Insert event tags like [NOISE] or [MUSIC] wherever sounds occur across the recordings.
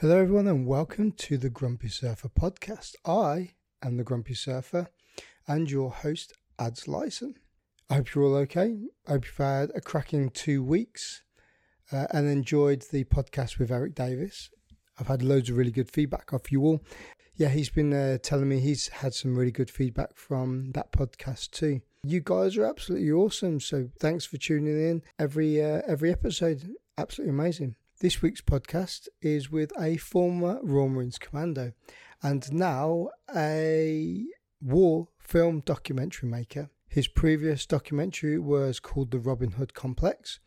Hello, everyone, and welcome to the Grumpy Surfer podcast. I am the Grumpy Surfer and your host, Adz Lyson. I hope you're all okay. I hope you've had a cracking two weeks uh, and enjoyed the podcast with Eric Davis. I've had loads of really good feedback off you all. Yeah, he's been uh, telling me he's had some really good feedback from that podcast too. You guys are absolutely awesome. So thanks for tuning in every uh, every episode. Absolutely amazing. This week's podcast is with a former Royal Marines commando and now a war film documentary maker. His previous documentary was called The Robin Hood Complex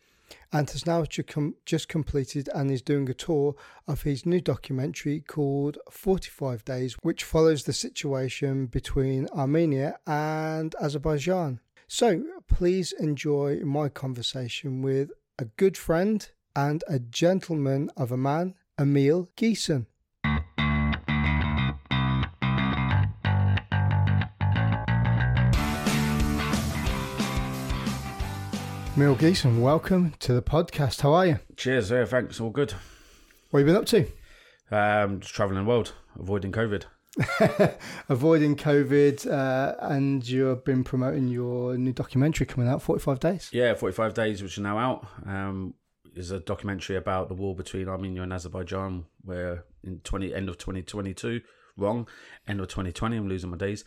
and has now just completed and is doing a tour of his new documentary called 45 Days, which follows the situation between Armenia and Azerbaijan. So please enjoy my conversation with a good friend and a gentleman of a man, Emile Ghessen. Emile Ghessen, welcome to the podcast. How are you? Cheers, yeah, thanks. All good. What have you been up to? Um, just traveling the world, avoiding COVID. [LAUGHS] avoiding COVID, uh, and you've been promoting your new documentary coming out, 45 Days. Yeah, 45 Days, which is now out. Um, is a documentary about the war between Armenia and Azerbaijan, where in 20 end of 2022, wrong, end of 2020, I'm losing my days.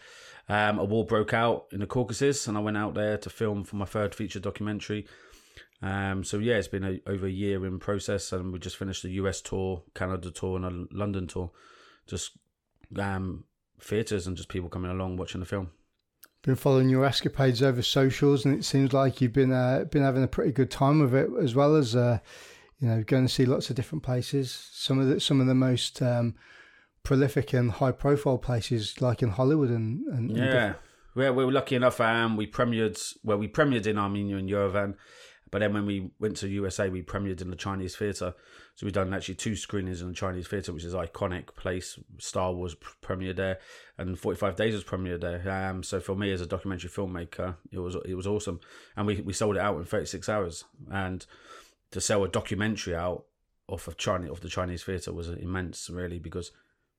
Um, a war broke out in the Caucasus, and I went out there to film for my third feature documentary. Um, so yeah, it's been a, over a year in process, and we just finished the US tour, Canada tour, and a London tour. Just um, theatres and just people coming along watching the film. Been following your escapades over socials, and it seems like you've been uh, been having a pretty good time with it, as well as uh, you know going to see lots of different places. Some of the some of the most um, prolific and high profile places, like in Hollywood and, and yeah. we we were lucky enough. Um, we premiered well, we premiered in Armenia and Yerevan, but then when we went to USA, we premiered in the Chinese theatre. So we've done actually two screenings in the Chinese theatre, which is iconic place. Star Wars premiered there, and Forty Five Days was premiered there. Um, so for me as a documentary filmmaker, it was it was awesome, and we we sold it out in thirty six hours. And to sell a documentary out off of China off the Chinese theatre was immense, really, because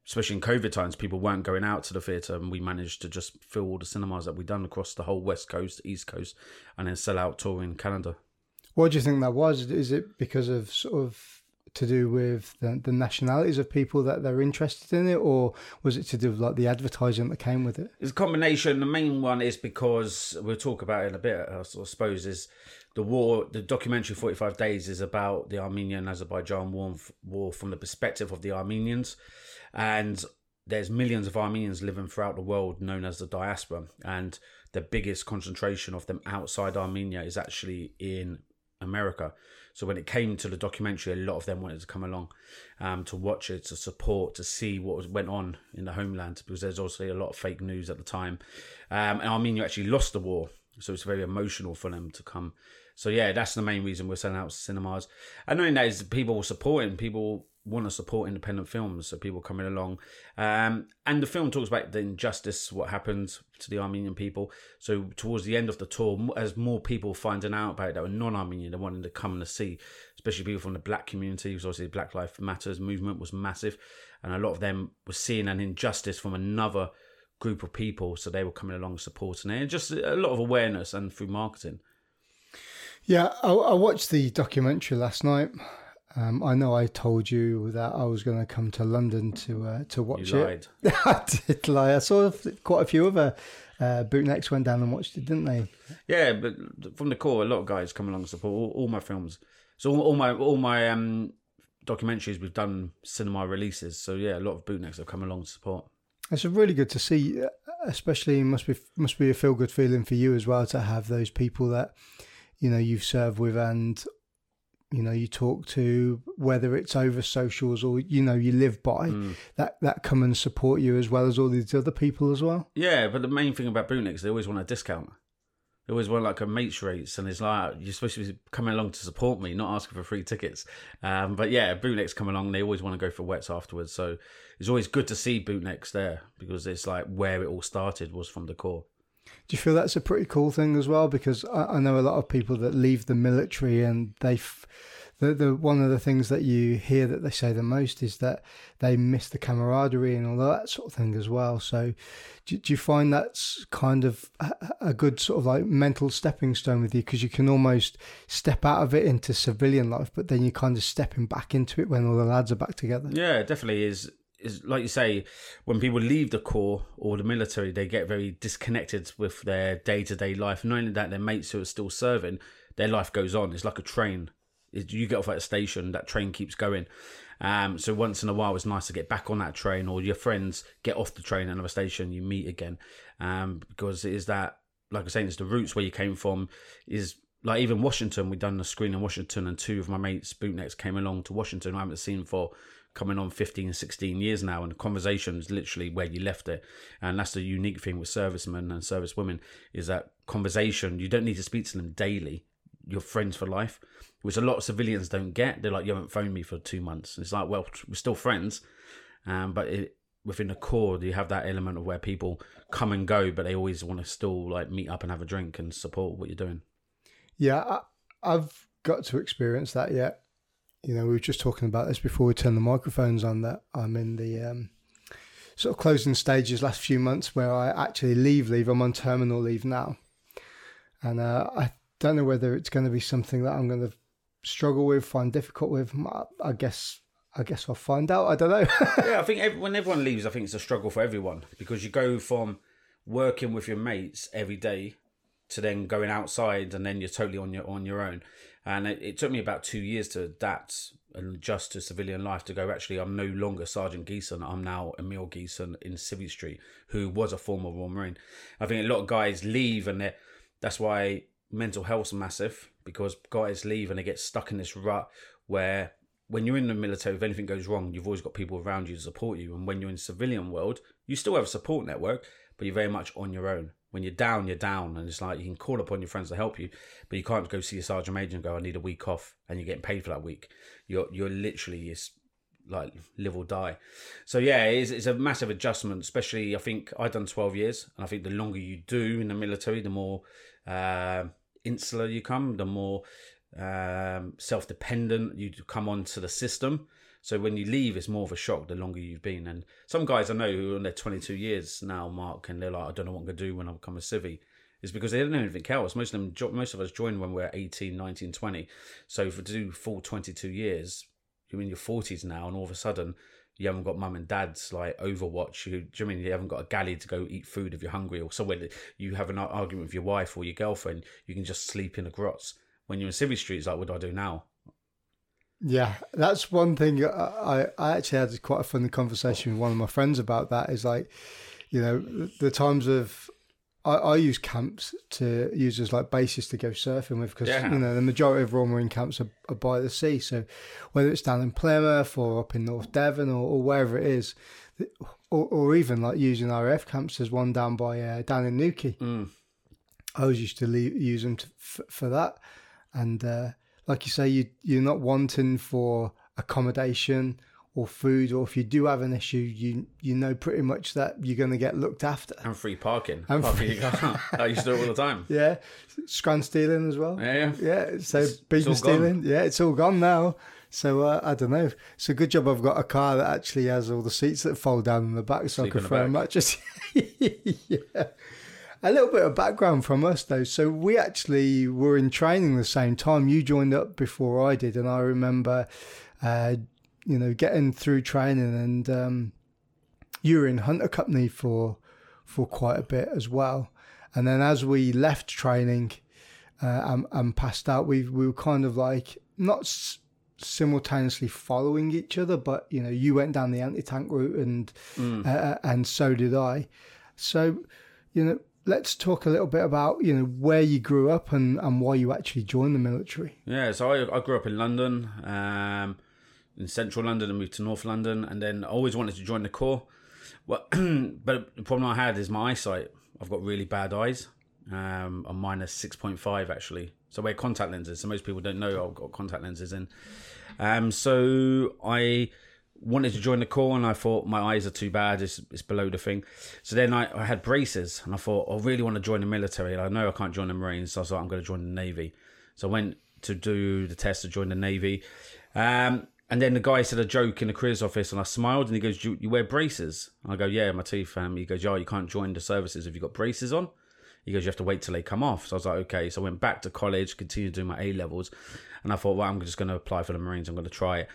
especially in COVID times, people weren't going out to the theatre, and we managed to just fill all the cinemas that we've done across the whole West Coast, East Coast, and then sell out touring Canada. What do you think that was? Is it because of sort of to do with the, the nationalities of people that they're interested in it, or was it to do with like the advertising that came with it? It's a combination. The main one is because we'll talk about it in a bit. I suppose is the war. The documentary Forty Five Days is about the Armenian Azerbaijan war, war from the perspective of the Armenians, and there's millions of Armenians living throughout the world known as the diaspora, and the biggest concentration of them outside Armenia is actually in America. So when it came to the documentary, a lot of them wanted to come along um, to watch it, to support, to see what was, went on in the homeland, because there's also a lot of fake news at the time. Um, and Armenia actually lost the war, so it's very emotional for them to come. So yeah, that's the main reason we're selling out cinemas. And knowing that is people were supporting, people want to support independent films, so people coming along. Um, and the film talks about the injustice, what happened to the Armenian people. So towards the end of the tour, as more people finding out about it that were non-Armenian, they wanted to come and see, especially people from the black community, because obviously the Black Lives Matters movement was massive, and a lot of them were seeing an injustice from another group of people, so they were coming along supporting it. And just a lot of awareness and through marketing. Yeah, I, I watched the documentary last night. Um, I know I told you that I was going to come to London to uh, to watch you it. [LAUGHS] I did lie. I saw quite a few other uh, bootnecks went down and watched it, didn't they? Yeah, but from the corps, a lot of guys come along to support all, all my films. So all, all, my all my um, documentaries, we've done cinema releases. So yeah, a lot of bootnecks have come along to support. It's really good to see. Uh, especially, must be must be a feel good feeling for you as well to have those people that you know you've served with and you know you talk to whether it's over socials or you know you live by mm. that that come and support you as well as all these other people as well. Yeah but the main thing about bootnecks they always want a discount they always want like a mates rates and it's like you're supposed to be coming along to support me not asking for free tickets. Um, but yeah bootnecks come along they always want to go for wets afterwards. So it's always good to see bootnecks there because it's like where it all started was from the corps do you feel that's a pretty cool thing as well? Because I, I know a lot of people that leave the military and they f- the the one of the things that you hear that they say the most is that they miss the camaraderie and all that sort of thing as well. So, do, do you find that's kind of a, a good sort of like mental stepping stone with you because you can almost step out of it into civilian life, but then you kind of stepping back into it when all the lads are back together. Yeah, it definitely is. Is like you say, when people leave the corps or the military, they get very disconnected with their day to day life. Not only that, their mates who are still serving, their life goes on. It's like a train you get off at a station, that train keeps going. Um, so once in a while, it's nice to get back on that train, or your friends get off the train at another station, you meet again, um, because it is that, like I was saying, it's the roots where you came from. Is like even Washington, we done a screen in Washington, and two of my mates, bootnecks, came along to Washington. I haven't seen for coming on 15, 16 years now, and the conversation is literally where you left it. And that's the unique thing with servicemen and servicewomen is that conversation. You don't need to speak to them daily. You're friends for life which a lot of civilians don't get. They're like, you haven't phoned me for two months. And it's like, well, we're still friends, um, but it, within the corps, you have that element of where people come and go, but they always want to still like meet up and have a drink and support what you're doing. Yeah, I, I've got to experience that yet. You know, we were just talking about this before we turned the microphones on. That I'm in the um, sort of closing stages last few months where I actually leave leave. I'm on terminal leave now, and uh, I don't know whether it's going to be something that I'm going to struggle with, find difficult with. I guess I guess I'll find out. I don't know. [LAUGHS] yeah, I think every, when everyone leaves, I think it's a struggle for everyone because you go from working with your mates every day to then going outside and then you're totally on your on your own. And it, it took me about two years to adapt and adjust to civilian life to go. Actually, I'm no longer Sergeant Ghessen. I'm now Emile Ghessen in Civvy Street, who was a former Royal Marine. I think a lot of guys leave, and that's why mental health's massive because guys leave and they get stuck in this rut where when you're in the military, if anything goes wrong, you've always got people around you to support you. And when you're in civilian world, you still have a support network, but you're very much on your own. When you're down, you're down, and it's like you can call upon your friends to help you, but you can't go see a sergeant major and go, "I need a week off," and you're getting paid for that week. You're you're literally it's like live or die. So yeah, it's, it's a massive adjustment. Especially, I think I've done twelve years, and I think the longer you do in the military, the more uh, insular you come, the more um, self dependent you come onto the system. So when you leave, it's more of a shock the longer you've been. And some guys I know who are in their 22 years now, Mark, and they're like, I don't know what I'm going to do when I become a civvy. Is because they don't know anything else. Most of them, most of us joined when we are 18, 19, 20. So for to do full 22 years, you're in your 40s now, and all of a sudden you haven't got mum and dad's like Overwatch. You, do you mean you haven't got a galley to go eat food if you're hungry, or somewhere you have an argument with your wife or your girlfriend, you can just sleep in the grots. When you're in Civvy Street, it's like, what do I do now? Yeah, that's one thing. I I actually had quite a funny conversation with one of my friends about that. Is like, you know, the times of I, I use camps to use as like bases to go surfing with because yeah. you know the majority of Royal Marine camps are, are, by the sea. So whether it's down in Plymouth or up in North Devon or, or wherever it is, or, or, even like using RAF camps, there's one down by uh, down in Newquay. Mm. I always used to leave, use them to, for, for, that, and uh, like you say, you you're not wanting for accommodation or food, or if you do have an issue, you you know pretty much that you're going to get looked after. And free parking. And free. [LAUGHS] I used to do it all the time. [LAUGHS] Yeah, scran stealing as well. Yeah, yeah. Yeah, so beacon stealing. Gone. Yeah, it's all gone now. So uh, I don't know. It's a good job I've got a car that actually has all the seats that fold down in the back, so Sleep I can throw a mattress. [LAUGHS] yeah. A little bit of background from us though. So we actually were in training the same time. You joined up before I did, and I remember. Uh, you know, getting through training, and um, you were in Hunter Company for for quite a bit as well. And then as we left training uh, and, and, passed out, we we were kind of like not s- simultaneously following each other, but you know, you went down the anti tank route, and mm. uh, uh, and so did I. So, you know, let's talk a little bit about you know where you grew up and, and why you actually joined the military. Yeah, so I, I grew up in London. Um, in central London and moved to North London, and then always wanted to join the Corps. Well, [CLEARS THROAT] but the problem I had is my eyesight. I've got really bad eyes. Um, minus six point five actually. So I wear contact lenses. So most people don't know I've got contact lenses in. Um, so I wanted to join the Corps, and I thought my eyes are too bad. It's, it's below the thing. So then I, I had braces, and I thought I really want to join the military. I know I can't join the Marines, so I thought I'm going to join the Navy. So I went to do the test to join the navy. Um, and then the guy said a joke in the careers office, and I smiled, and he goes, "You, you wear braces?" I go, "Yeah, my teeth." Um, he goes, "Yeah, you can't join the services if you've got braces on." He goes, "You have to wait till they come off." So I was like, "Okay." So I went back to college, continued doing my A levels, and I thought, "Well, I'm just going to apply for the Marines. I'm going to try it."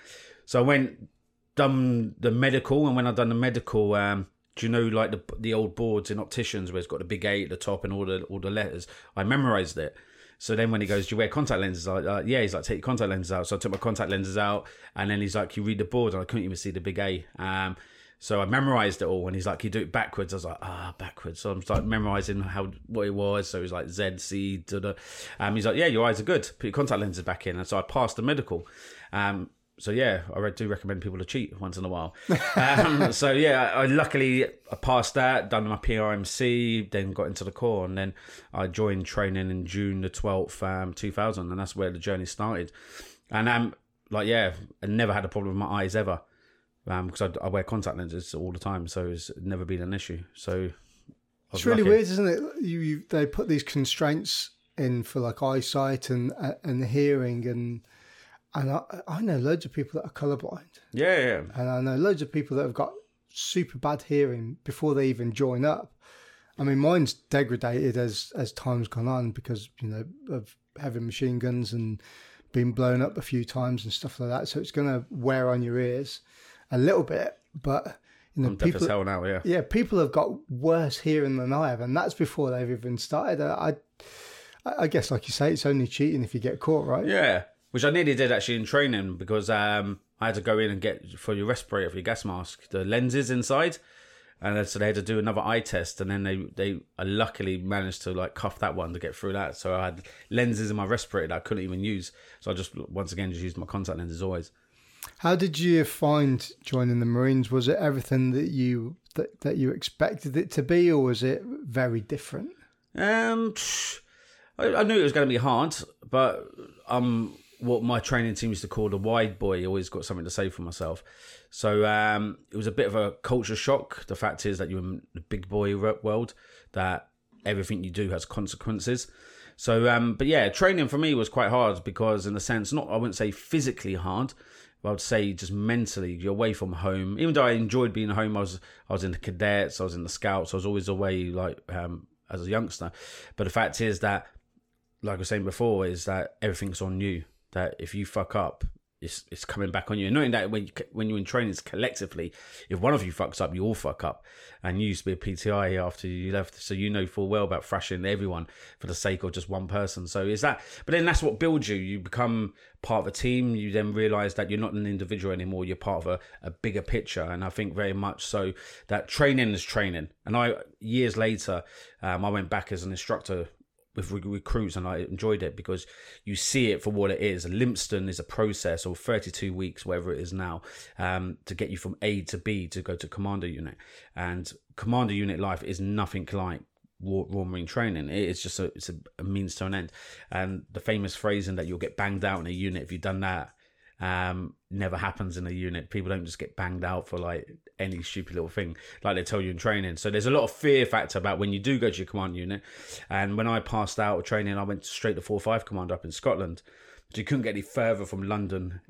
So I went, done the medical, and when I done the medical, um, do you know like the the old boards in opticians where it's got the big A at the top and all the all the letters? I memorized it. So then when he goes, do you wear contact lenses? I like, yeah. He's like, take your contact lenses out. So I took my contact lenses out, and then he's like, you read the board, and I couldn't even see the big A. Um, so I memorized it all, and he's like, "You do it backwards." I was like, "Ah, backwards." So I'm like memorizing how what it was. So he's like Z C. Da, da. Um, he's like, "Yeah, your eyes are good. Put your contact lenses back in." And so I passed the medical. Um, so yeah, I do recommend people to cheat once in a while. um, [LAUGHS] so yeah, I luckily I passed that, done my PRMC, then got into the corps, and then I joined training in June the twelfth, um, two thousand, and that's where the journey started. And um, like yeah, I never had a problem with my eyes ever, um, because I, I wear contact lenses all the time, so it's never been an issue. So it's really lucky. weird, isn't it? You, you they put these constraints in for like eyesight and and hearing and and I, I know loads of people that are colorblind. Yeah, yeah. And I know loads of people that have got super bad hearing before they even join up. I mean, mine's degraded as as time's gone on because you know of having machine guns and being blown up a few times and stuff like that. So it's going to wear on your ears a little bit, but you know, I'm people hell now, yeah, yeah, people have got worse hearing than I have, and that's before they've even started. I, I guess, like you say, it's only cheating if you get caught, right? Yeah, which I nearly did actually in training because um, I had to go in and get for your respirator for your gas mask the lenses inside, and so they had to do another eye test, and then they they I luckily managed to like cuff that one to get through that. So I had lenses in my respirator that I couldn't even use, so I just once again just used my contact lenses always. How did you find joining the Marines? Was it everything that you that, that you expected it to be, or was it very different? Um, I, I knew it was going to be hard, but um, what my training team used to call the wide boy. Always got something to say for myself. So um, it was a bit of a culture shock. The fact is that you're in the big boy world, that everything you do has consequences. So, um, but yeah, training for me was quite hard because, in a sense, not I wouldn't say physically hard, but I would say just mentally. You're away from home. Even though I enjoyed being home, I was I was in the cadets, I was in the scouts, I was always away like um, as a youngster. But the fact is that, like I was saying before, is that everything's on you that if you fuck up, it's it's coming back on you. And knowing that when you, when you're in trainings collectively, if one of you fucks up, you all fuck up. And you used to be a PTI after you left, so you know full well about thrashing everyone for the sake of just one person. So is that? But then that's what builds you. You become part of a team. You then realise that you're not an individual anymore. You're part of a, a bigger picture. And I think very much so that training is training. And I years later, um, I went back as an instructor with recruits and I enjoyed it because you see it for what it is. Lympstone is a process or 32 weeks, whatever it is now, um, to get you from A to B to go to commando unit. And commando unit life is nothing like Royal Marine training. It's just a, it's a, a means to an end. And the famous phrasing that you'll get banged out in a unit if you've done that um, never happens in a unit. People don't just get banged out for like any stupid little thing like they tell you in training. So there's a lot of fear factor about when you do go to your command unit. And when I passed out of training, I went straight to 4 5 command up in Scotland. So you couldn't get any further from London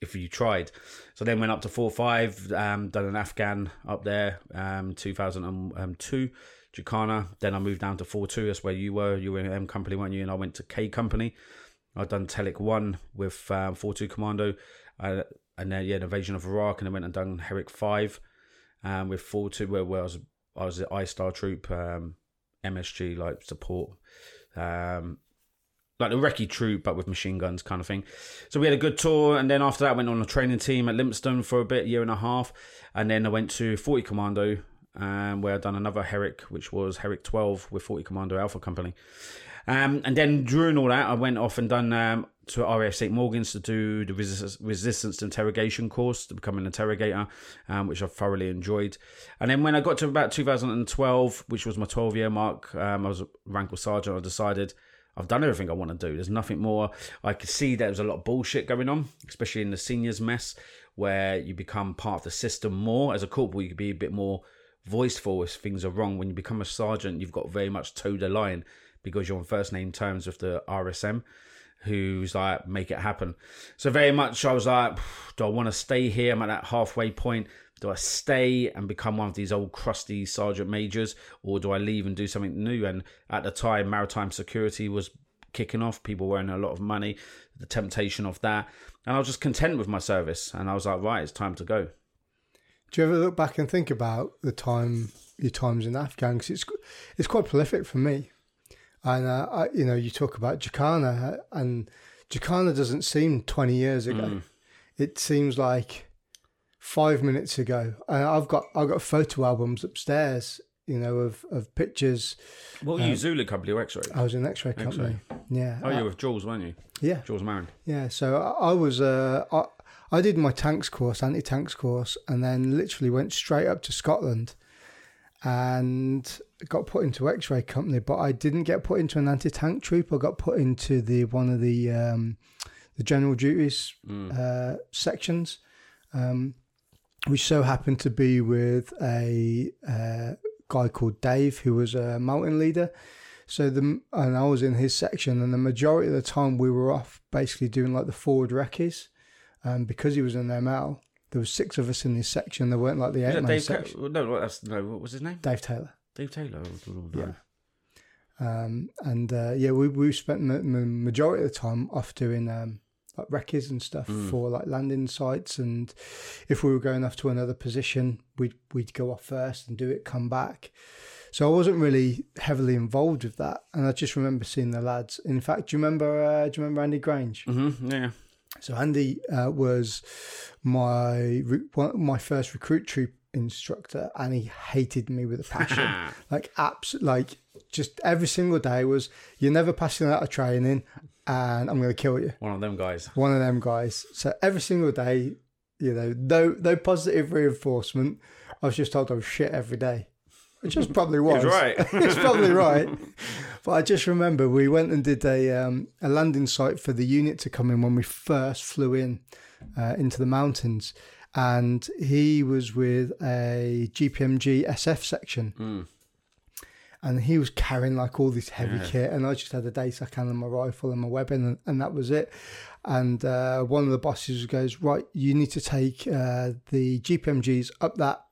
if you tried. So then went up to 4 5, um, done an Afghan up there, um, 2002. Jacana. Then I moved down to 4 2. That's where you were. You were in M Company, weren't you? And I went to K Company. I'd done Telic 1 with um, 4 2 Commando. Uh, and then, yeah, Invasion of Iraq. And then went and done Herrick 5 um, with 4 2, where, where I was, I was the ISTAR Troop, um, MSG, like support. Um, like the recce troop, but with machine guns, kind of thing. So we had a good tour, and then after that, I went on a training team at Lympstone for a bit, year and a half, and then I went to 40 Commando, um, where I done another Herrick, which was Herrick 12 with 40 Commando Alpha Company. Um, and then during all that, I went off and done um, to RAF St Mawgan's to do the resistance, resistance interrogation course to become an interrogator, um, which I thoroughly enjoyed. And then when I got to about 2012, which was my 12 year mark, um, I was a rank of sergeant. I decided I've done everything I want to do. There's nothing more. I could see there was a lot of bullshit going on, especially in the seniors mess, where you become part of the system more. As a corporal, you could be a bit more voiceful if things are wrong. When you become a sergeant, you've got very much toe the line because you're on first name terms with the RSM, who's like make it happen. So very much I was like, do I want to stay here? I'm at that halfway point. Do I stay and become one of these old crusty sergeant majors, or do I leave and do something new? And at the time, maritime security was kicking off. People were earning a lot of money. The temptation of that, and I was just content with my service. And I was like, right, it's time to go. Do you ever look back and think about the time your times in Afghan? Because it's it's quite prolific for me. And uh, I, you know, you talk about Jacana, and Jacana doesn't seem twenty years ago. Mm. It seems like five minutes ago. And I've got I've got photo albums upstairs, you know, of, of pictures. What were you, Zulu company or X-ray? I was in X-ray company. Yeah. Oh, you were with Jules, weren't you? Yeah. Jules Marin. Yeah. So I, I was uh, I, I did my tanks course, anti tanks course, and then literally went straight up to Scotland and got put into X-ray company. But I didn't get put into an anti tank troop. I got put into the one of the um, the general duties uh, sections, um, which so happened to be with a uh, guy called Dave, who was a mountain leader. So the and I was in his section, and the majority of the time we were off basically doing like the forward recce's, um, because he was an ML. There was six of us in his section. There weren't like the eight man section. No, that's no. What was his name? Dave Taylor. Dave Taylor. Yeah. Um, and uh, yeah, we we spent the majority of the time off doing um, like recce's and stuff for like landing sites. And if we were going off to another position, we'd we'd go off first and do it, come back. So I wasn't really heavily involved with that, and I just remember seeing the lads. In fact, do you remember? Uh, do you remember Andy Grange? Mm-hmm. Yeah. So Andy uh, was my re- one, my first recruit troop instructor, and he hated me with a passion. [LAUGHS] like abs, like just every single day was you're never passing out of training, and I'm going to kill you. One of them guys. One of them guys. So every single day, you know, no no positive reinforcement. I was just told I was shit every day. Which was [LAUGHS] probably was. Right. [LAUGHS] it's probably right. But I just remember we went and did a um, a landing site for the unit to come in when we first flew in uh, into the mountains, and he was with a GPMG SF section. Mm. And he was carrying like all this heavy kit, and I just had a data can and my rifle and my weapon, and, and that was it. And uh, one of the bosses goes, "Right, you need to take uh, the GPMGs up that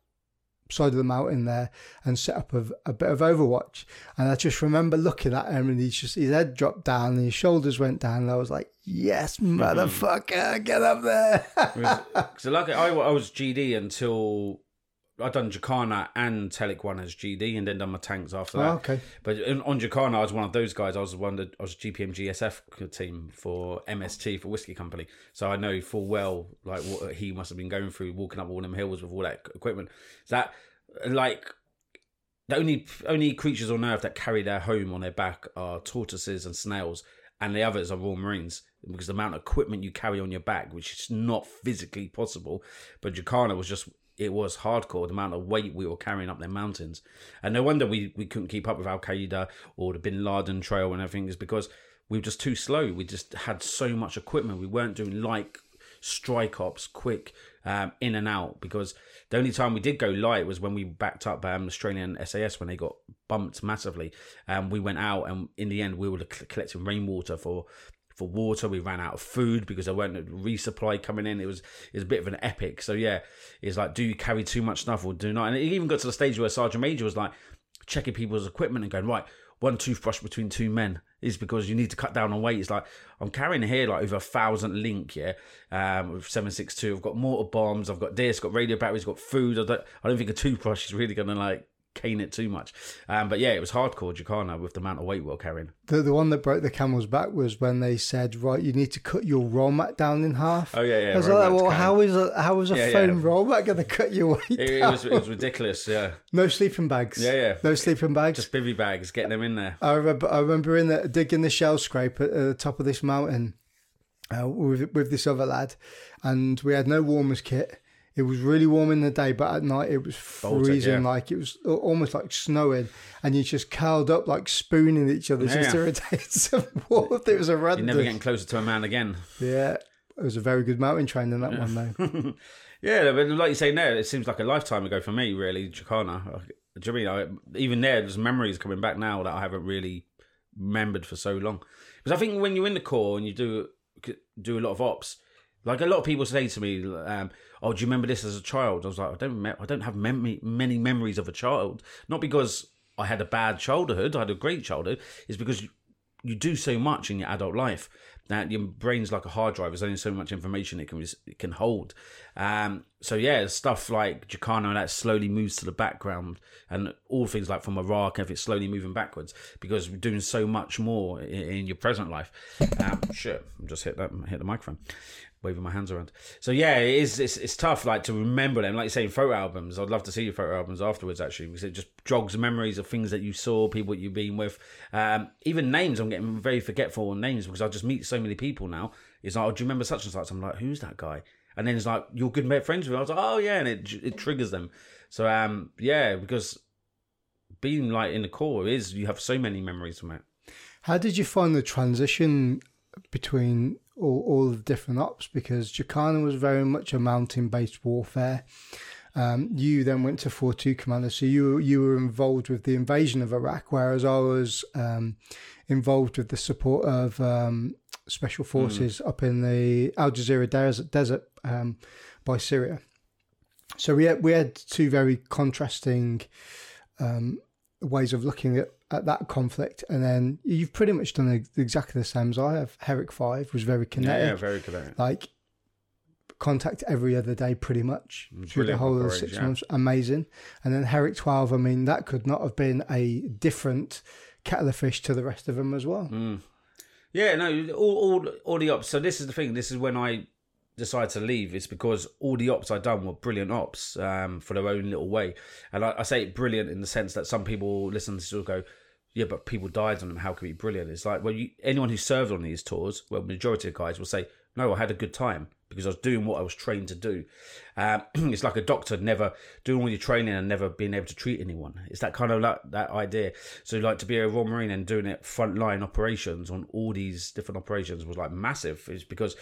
side of the mountain there and set up a, a bit of Overwatch. And I just remember looking at him and he just his head dropped down and his shoulders went down. And I was like, "Yes, mm-hmm. motherfucker, get up there!" So like I, I was GD until I'd done Jacana and Telic one as GD, and then done my tanks after oh, that. Oh, okay. But on Jacana, I was one of those guys. I was one that I was GPMG SF team for MST for Whiskey Company, so I know full well like what he must have been going through, walking up all them hills with all that equipment. That like the only only creatures on Earth that carry their home on their back are tortoises and snails, and the others are Royal Marines because the amount of equipment you carry on your back, which is not physically possible. But Jacana was just it was hardcore the amount of weight we were carrying up their mountains, and no wonder we we couldn't keep up with Al Qaeda or the Bin Laden trail and everything is because we were just too slow. We just had so much equipment. We weren't doing like strike ops quick um, in and out because the only time we did go light was when we backed up um, Australian SAS when they got bumped massively. Um, we went out and in the end we were collecting rainwater for for water. We ran out of food because there weren't resupply coming in. It was it was a bit of an epic. So yeah, it's like do you carry too much stuff or do not? And it even got to the stage where Sergeant Major was like checking people's equipment and going right. One toothbrush between two men is because you need to cut down on weight. It's like I'm carrying here like over a thousand link, yeah, um, with seven six two. I've got mortar bombs, I've got this, got radio batteries, got food. I don't, I don't think a toothbrush is really gonna like cane it too much. Um, but yeah, it was hardcore Jacana with the amount of weight we we're carrying. The the one that broke the camel's back was when they said, "Right, you need to cut your roll mat down in half." Oh yeah, yeah. I was like, "Well, how is a how is a Yeah, yeah. foam roll mat going to cut your weight It, it was it was ridiculous. Yeah, No sleeping bags. Yeah, yeah. No sleeping bags. just bivy bags, getting them in there. I remember, I remember in the digging the shell scrape at, at the top of this mountain uh, with with this other lad, and we had no warmers kit. It was really warm in the day, but at night it was Baltic, freezing, yeah. like it was almost like snowing, and you just curled up like spooning each other just Yeah. to retain [LAUGHS] some warmth. It was a run. You're never getting closer to a man again. Yeah, it was a very good mountain training in that one though. [LAUGHS] Yeah, but like you say now, it seems like a lifetime ago for me, really, Jacana. Do you know I mean? I, even there, there's memories coming back now that I haven't really remembered for so long. Because I think when you're in the corps and you do do a lot of ops, like a lot of people say to me, um, "Oh, do you remember this as a child?" I was like, "I don't, me- I don't have mem- many memories of a child. Not because I had a bad childhood. I had a great childhood. It's because you, you do so much in your adult life that your brain's like a hard drive. There's only so much information it can it can hold. Um, so yeah, stuff like Jacana that slowly moves to the background, and all things like from Iraq, if it's slowly moving backwards because we're doing so much more in, in your present life. Um, shit, I'm just hit that hit the microphone waving my hands around. So yeah, it is. It's, it's tough, like to remember them. Like you say, photo albums. I'd love to see your photo albums afterwards, actually, because it just jogs memories of things that you saw, people that you've been with. Um, even names. I'm getting very forgetful on names because I just meet so many people now. It's like, oh, do you remember such and such? I'm like, who's that guy? And then it's like, you're good friends with. Him. I was like, oh yeah, and it it triggers them. So um, yeah, because being like in the corps is you have so many memories from it. How did you find the transition between all, all the different ops because Jacana was very much a mountain based warfare. Um, you then went to 4-2 Commando, so you you were involved with the invasion of Iraq, whereas I was um, involved with the support of um, special forces mm. up in the Al Jazeera desert, desert um, by Syria. So we had, we had two very contrasting um, ways of looking at at that conflict, and then you've pretty much done exactly the same as I have. Herrick Five was very kinetic. Yeah, very kinetic. Like contact every other day, pretty much through the whole of the six yeah. months. Amazing. And then Herrick Twelve. I mean, that could not have been a different kettle of fish to the rest of them as well. Mm. Yeah, no, all, all all the ops. So this is the thing. This is when I decided to leave is because all the ops I'd done were brilliant ops um, for their own little way. And I, I, say brilliant in the sense that some people listen to this will go, yeah, but people died on them. How can it be brilliant? It's like, well, you, anyone who served on these tours, well, majority of guys will say, no, I had a good time because I was doing what I was trained to do. Um, [CLEARS THROAT] it's like a doctor never doing all your training and never being able to treat anyone. It's that kind of like that idea. So like to be a Royal Marine and doing it frontline operations on all these different operations was like massive. Is because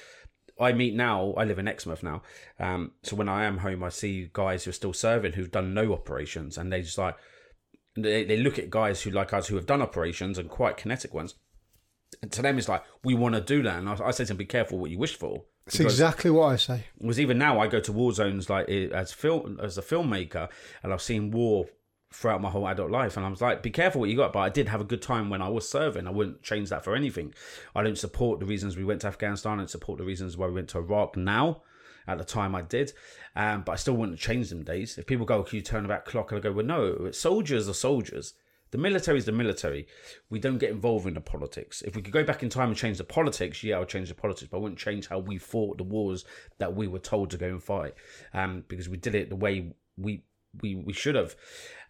I meet now. I live in Exmouth now, um, so when I am home, I see guys who are still serving who've done no operations, and they just like they, they look at guys who like us who have done operations and quite kinetic ones. And to them, it's like we want to do that, and I, I say to them, "Be careful what you wish for." It's exactly what I say. Was even now I go to war zones like as film as a filmmaker, and I've seen war throughout my whole adult life, and I was like, "Be careful what you got." But I did have a good time when I was serving. I wouldn't change that for anything. I don't support the reasons we went to Afghanistan, and support the reasons why we went to Iraq now at the time I did. Um, but I still wouldn't change them days. If people go, can you turn back clock? And I go, well, no, soldiers are soldiers. The military is the military. We don't get involved in the politics. If we could go back in time and change the politics, yeah, I would change the politics, but I wouldn't change how we fought the wars that we were told to go and fight, um, because we did it the way we we we should have.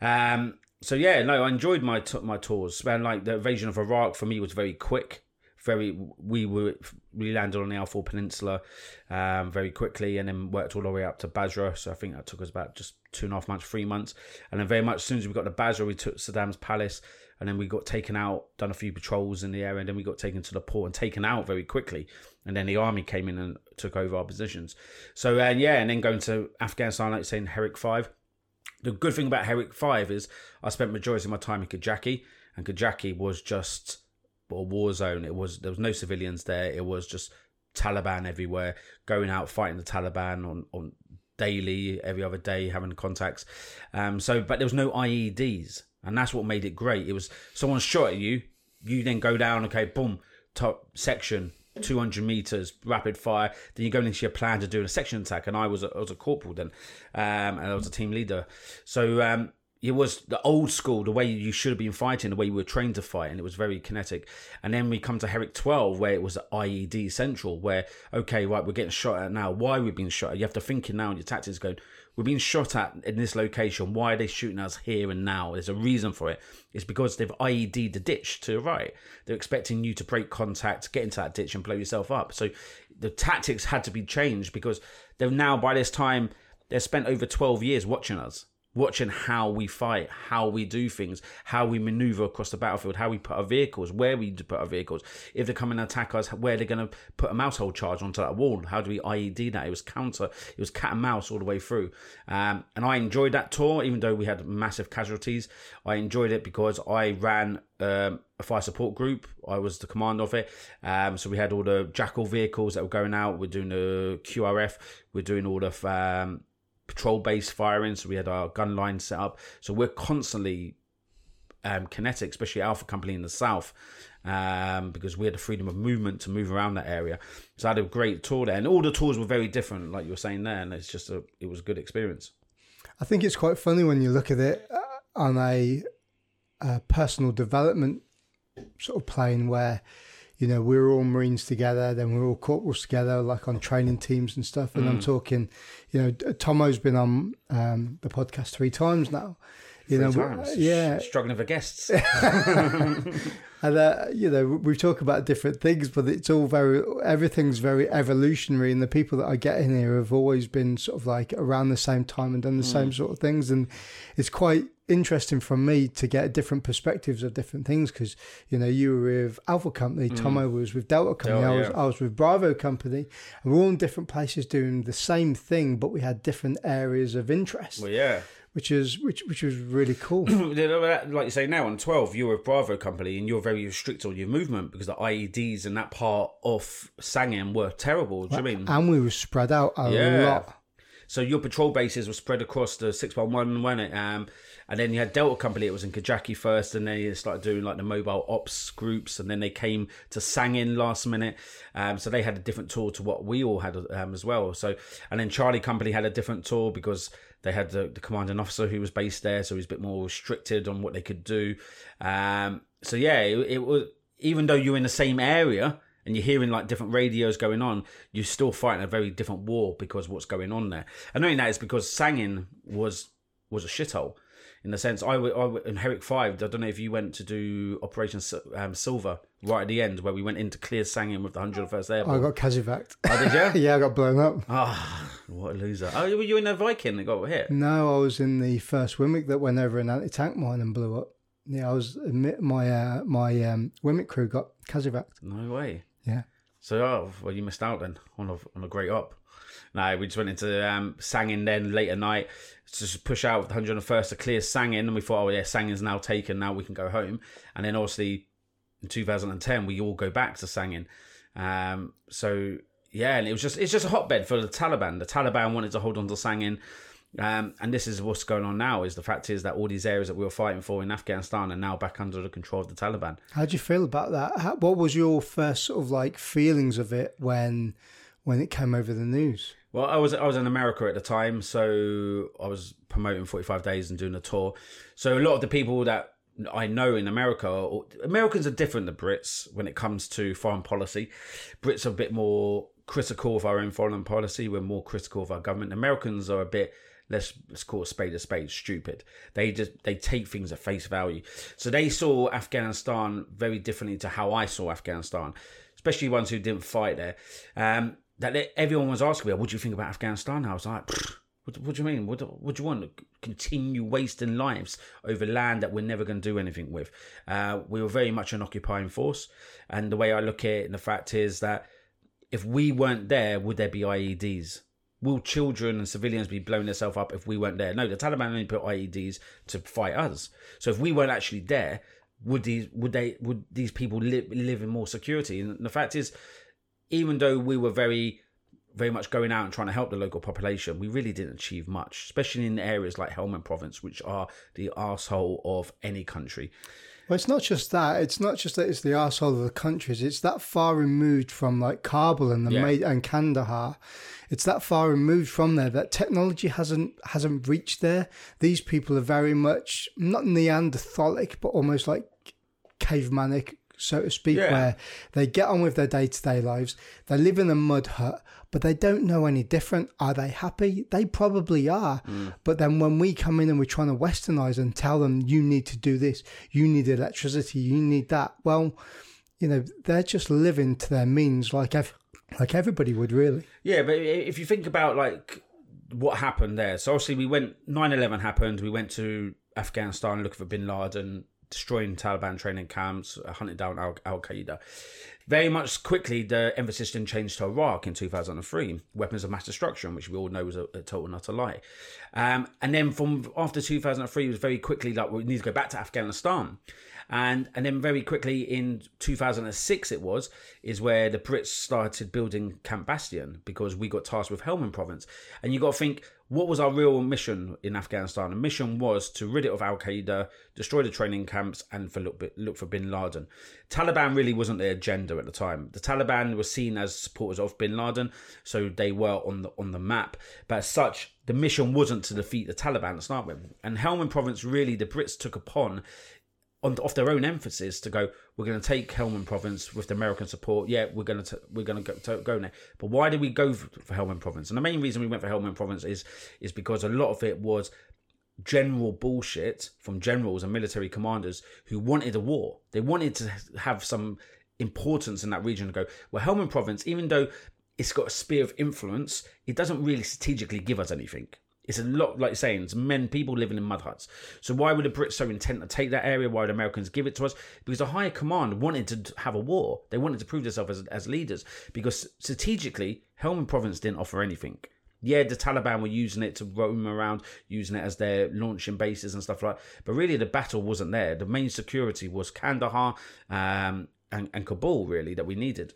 Um, so yeah, no, I enjoyed my t- my tours. And like the invasion of Iraq for me was very quick very we were we landed on the Al Peninsula um, very quickly, and then worked all the way up to Basra. So I think that took us about just two and a half months, three months, and then very much as soon as we got to Basra, we took Saddam's palace, and then we got taken out, done a few patrols in the area, and then we got taken to the port and taken out very quickly, and then the army came in and took over our positions. So uh, yeah, and then going to Afghanistan, like saying Herrick Five. The good thing about Herrick Five is I spent majority of my time in Kajaki, and Kajaki was just or war zone. It was there was no civilians there. It was just Taliban everywhere, going out fighting the Taliban on on daily, every other day, having contacts. Um, so, but there was no IEDs, and that's what made it great. It was someone shot at you, you then go down. Okay, boom, top section. 200 meters rapid fire then you go into your plan to do a section attack and i was a, I was a corporal then um, and i was a team leader so um, it was the old school, the way you should have been fighting, the way you were trained to fight, and it was very kinetic. And then we come to Herrick 12, where it was IED central, where, okay, right, we're getting shot at now. Why are we being shot at? You have to think now in your tactics going, we're being shot at in this location. Why are they shooting us here and now? There's a reason for it. It's because they've IED the ditch to the right. They're expecting you to break contact, get into that ditch, and blow yourself up. So the tactics had to be changed because they've now, by this time, they've spent over 12 years watching us watching how we fight, how we do things, how we maneuver across the battlefield, how we put our vehicles, where we put our vehicles. If they come and attack us, where they're going to put a mouse hole charge onto that wall. How do we IED that? It was counter, it was cat and mouse all the way through. Um, and I enjoyed that tour, even though we had massive casualties. I enjoyed it because I ran um, a fire support group. I was the command of it. Um, so we had all the Jackal vehicles that were going out. We're doing the QRF. We're doing all the um, patrol based firing. So we had our gun line set up. So we're constantly um, kinetic, especially Alpha Company in the south, um, because we had the freedom of movement to move around that area. So I had a great tour there, and all the tours were very different, like you were saying there, and it's just a it was a good experience. I think it's quite funny when you look at it uh, on a, a personal development sort of plane where you know, we were all Marines together, then we were all corporals together, like on training teams and stuff. And mm. I'm talking, you know, Tomo's been on um, the podcast three times now. You three know, times. yeah, struggling for guests. [LAUGHS] and uh, you know, we talk about different things, but it's all very, everything's very evolutionary. And the people that I get in here have always been sort of like around the same time and done the mm. same sort of things, and it's quite interesting for me to get different perspectives of different things because you know you were with Alpha Company, mm. Tomo was with Delta Company, I was. I was with Bravo Company, and we're all in different places doing the same thing, but we had different areas of interest. Well, yeah. Which is which which was really cool. [CLEARS THROAT] like you say now on twelve, you're with Bravo Company and you're very strict on your movement because the IEDs and that part of Sangin were terrible. Do you mean? And we were spread out a yeah. lot. So your patrol bases were spread across the six one one, wasn't it? Um, and then you had Delta Company. It was in Kajaki first, and then they started doing like the mobile ops groups, and then they came to Sangin last minute. Um, so they had a different tour to what we all had um, as well. So and then Charlie Company had a different tour because they had the, the commanding officer who was based there, so he was a bit more restricted on what they could do. Um, so yeah, it, it was even though you're in the same area and you're hearing like different radios going on, you're still fighting a very different war because what's going on there. And knowing that is because Sangin was was a shithole in the sense I, I in Herrick Five. I don't know if you went to do Operation um, Silver right at the end where we went into clear Sangin with the 101st Airborne. I got CASEVAC'd. Oh, did you? [LAUGHS] yeah, I got blown up. Ah, oh, what a loser! Oh, were you in a Viking that got hit? No, I was in the first WMIK that went over an anti-tank mine and blew up. Yeah, I was my uh, my um, WMIK crew got CASEVAC'd. No way. Yeah. So, oh, well, you missed out then on a on a great op. No, we just went into um, Sangin then late at night to just push out the 101st to clear Sangin, and we thought, oh yeah, Sangin's now taken. Now we can go home. And then obviously in 2010 we all go back to Sangin. Um, so yeah, and it was just it's just a hotbed for the Taliban. The Taliban wanted to hold on to Sangin. Um, and this is what's going on now. Is the fact is that all these areas that we were fighting for in Afghanistan are now back under the control of the Taliban. How do you feel about that? How, what was your first sort of like feelings of it when when it came over the news? Well, I was I was in America at the time, so I was promoting Forty Five Days and doing a tour. So a lot of the people that I know in America, Americans are different than Brits when it comes to foreign policy. Brits are a bit more critical of our own foreign policy. We're more critical of our government. Americans are a bit let's let's call a spade a spade stupid they just they take things at face value so they saw afghanistan very differently to how i saw afghanistan especially ones who didn't fight there um, that everyone was asking me, "What do you think about Afghanistan?" I was like, what, what, do you mean? What, what do you want? To continue wasting lives over land that we're never going to do anything with? Uh, we were very much an occupying force, and the way I look at it, and the fact is that if we weren't there, would there be IEDs? Will children and civilians be blowing themselves up if we weren't there? No, the Taliban only put IEDs to fight us. So if we weren't actually there, would these would they would these people live live in more security? And the fact is, even though we were very very much going out and trying to help the local population, we really didn't achieve much, especially in areas like Helmand province, which are the asshole of any country. Well, it's not just that. It's not just that it's the asshole of the countries. It's that far removed from like Kabul and the yeah. and Kandahar. It's that far removed from there that technology hasn't hasn't reached there. These people are very much not Neanderthalic, but almost like cavemanic so to speak, yeah. where they get on with their day to day lives. They live in a mud hut, but they don't know any different. Are they happy? They probably are. Mm. But then when we come in and we're trying to westernize and tell them, you need to do this, you need electricity, you need that, well, you know, they're just living to their means like ev- like everybody would really. Yeah, but if you think about like what happened there. So obviously we went 9-11 happened. We went to Afghanistan looking for Bin Laden, destroying Taliban training camps, hunting down Al Qaeda. Very much quickly, the emphasis then changed to Iraq in 2003, weapons of mass destruction, which we all know was a, a total and utter lie. Um, and then from after 2003, it was very quickly like we need to go back to Afghanistan and and then very quickly in 2006 it was is where the Brits started building Camp Bastion because we got tasked with Helmand Province, and you got to think what was our real mission in Afghanistan? The mission was to rid it of Al Qaeda, destroy the training camps, and for look, look for Bin Laden. Taliban really wasn't their agenda at the time. The Taliban were seen as supporters of Bin Laden, so they were on the on the map. But as such, the mission wasn't to defeat the Taliban to start with. And Helmand Province really the Brits took upon on, off their own emphasis to go. We're going to take Helmand Province with the American support. Yeah, we're going to we're going to go, there. But why did we go for, for Helmand Province? And the main reason we went for Helmand Province is is because a lot of it was general bullshit from generals and military commanders who wanted a war. They wanted to have some importance in that region to go. Well, Helmand Province, even though it's got a sphere of influence, it doesn't really strategically give us anything. It's a lot like saying it's men, people living in mud huts. So why were the Brits so intent to take that area? Why would Americans give it to us? Because the higher command wanted to have a war. They wanted to prove themselves as, as leaders. Because strategically, Helmand Province didn't offer anything. Yeah, the Taliban were using it to roam around, using it as their launching bases and stuff like. that. But really, the battle wasn't there. The main security was Kandahar um, and, and Kabul, really, that we needed.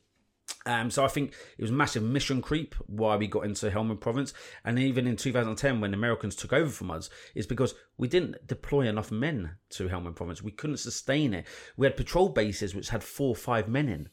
Um, so I think it was massive mission creep why we got into Helmand Province, and even in 2010 when Americans took over from us, is because we didn't deploy enough men to Helmand Province. We couldn't sustain it. We had patrol bases which had four or five men in.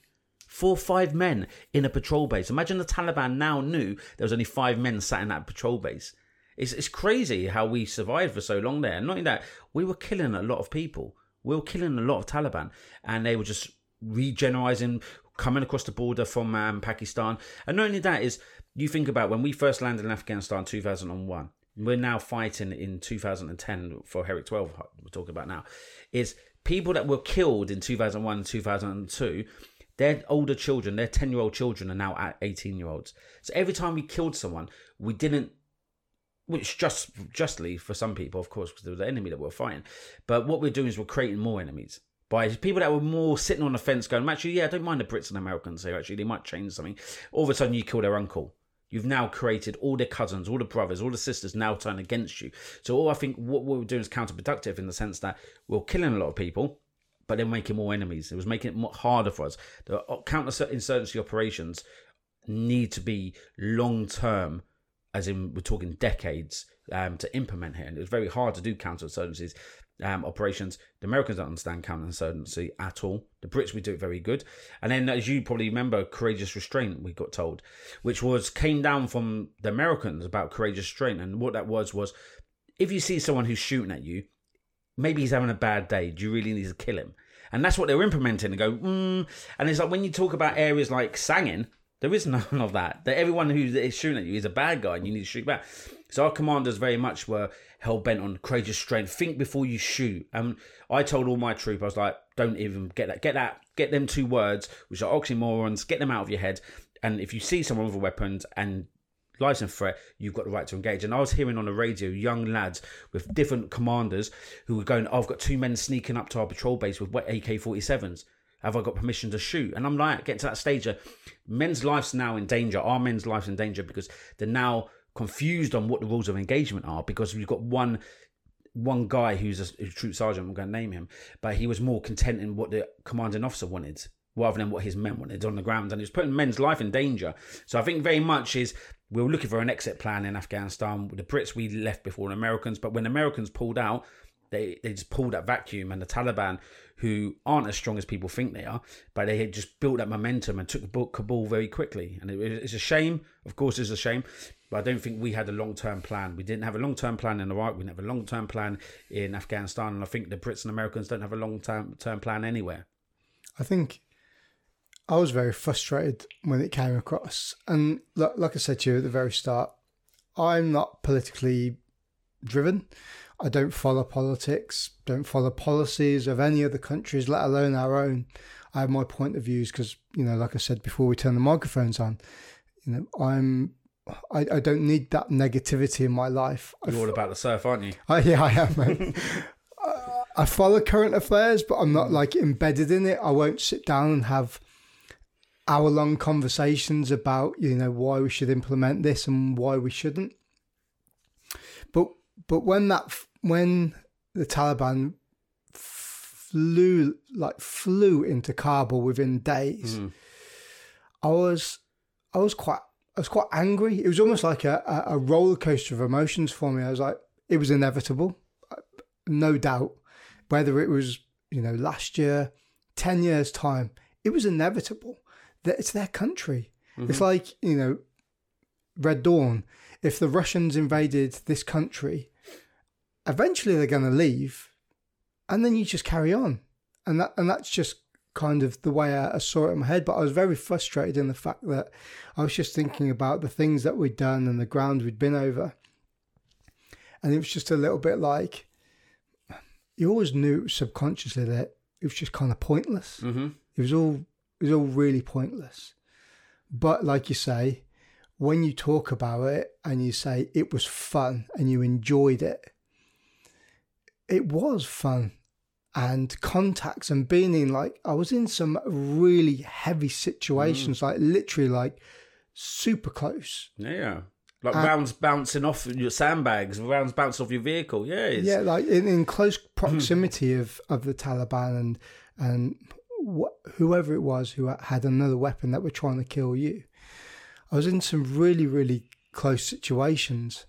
Four or five men in a patrol base. Imagine the Taliban now knew there was only five men sat in that patrol base. It's, it's crazy how we survived for so long there. Not only that, we were killing a lot of people. We were killing a lot of Taliban, and they were just regenerizing coming across the border from um, Pakistan. And not only that is you think about when we first landed in Afghanistan 2001. We're now fighting in 2010 for Herrick 12. We're talking about now is people that were killed in 2001 and 2002 their older children, their 10 year old children are now at 18 year olds. So every time we killed someone, we didn't, which just justly for some people, of course, because there was an enemy that we are fighting. But what we're doing is we're creating more enemies by people that were more sitting on the fence going, actually, yeah, I don't mind the Brits and Americans here, actually, they might change something. All of a sudden, you kill their uncle. You've now created all their cousins, all the brothers, all the sisters now turn against you. So, all I think what we're doing is counterproductive in the sense that we're killing a lot of people, but they're making more enemies. It was making it more harder for us. The uh, counterinsurgency operations need to be long term, as in we're talking decades, um, to implement here. And it was very hard to do counterinsurgencies um, operations. The Americans don't understand counterinsurgency at all. The Brits we do it very good. And then, as you probably remember, courageous restraint we got told, which was came down from the Americans about courageous restraint. And what that was was, if you see someone who's shooting at you, maybe he's having a bad day. Do you really need to kill him? And that's what they're implementing. And go, mm. and it's like when you talk about areas like Sangin, there is none of that. That everyone who is shooting at you is a bad guy, and you need to shoot back. So our commanders very much were hell bent on courageous strength. Think before you shoot. And I told all my troop, I was like, don't even get that, get that, get them two words, which are oxymorons, get them out of your head. And if you see someone with a weapon and license threat, you've got the right to engage. And I was hearing on the radio young lads with different commanders who were going, oh, I've got two men sneaking up to our patrol base with AK 47s. Have I got permission to shoot? And I'm like, get to that stage of men's lives now in danger. Our men's lives in danger because they're now confused on what the rules of engagement are because we've got one one guy who's a, a troop sergeant. I'm going to name him, but he was more content in what the commanding officer wanted rather than what his men wanted on the ground, and he was putting men's life in danger. So I think very much is we were looking for an exit plan in Afghanistan. The Brits we left before the Americans, but when Americans pulled out, they they just pulled that vacuum, and the Taliban, who aren't as strong as people think they are, but they had just built that momentum and took the book Kabul very quickly. And it, it's a shame, of course, it's a shame, but I don't think we had a long term plan. We didn't have a long term plan in Iraq. We didn't have a long term plan in Afghanistan. And I think the Brits and Americans don't have a long term plan anywhere. I think I was very frustrated when it came across. And like I said to you at the very start, I'm not politically driven. I don't follow politics, don't follow policies of any other countries, let alone our own. I have my point of views because, you know, like I said before we turn the microphones on, you know, I'm I, I don't need that negativity in my life. You're all about the surf, aren't you? I, yeah, I am. Uh, [LAUGHS] I follow current affairs, but I'm not like embedded in it. I won't sit down and have hour long conversations about you know why we should implement this and why we shouldn't. But but when that when the Taliban flew like flew into Kabul within days, Mm. I was I was quite I was quite angry. It was almost like a, a, roller coaster of emotions for me. I was like, it was inevitable, no doubt. Whether it was you know last year, ten years time, it was inevitable. That it's their country. It's like you know, Red Dawn. If the Russians invaded this country, eventually they're going to leave, and then you just carry on, and that and that's just kind of the way I, I saw it in my head. But I was very frustrated in the fact that I was just thinking about the things that we'd done and the ground we'd been over, and it was just a little bit like you always knew subconsciously that it was just kind of pointless. Mm-hmm. It was all it was all really pointless. But like you say, when you talk about it and you say it was fun and you enjoyed it, it was fun. And contacts and being in like I was in some really heavy situations, like literally like super close. Yeah. Like Uh, rounds bouncing off your sandbags, rounds bouncing off your vehicle. Yeah. It's, Yeah, like in, in close [LAUGHS] proximity of, of the Taliban and and wh- whoever it was who had another weapon that were trying to kill you. I was in some really really close situations.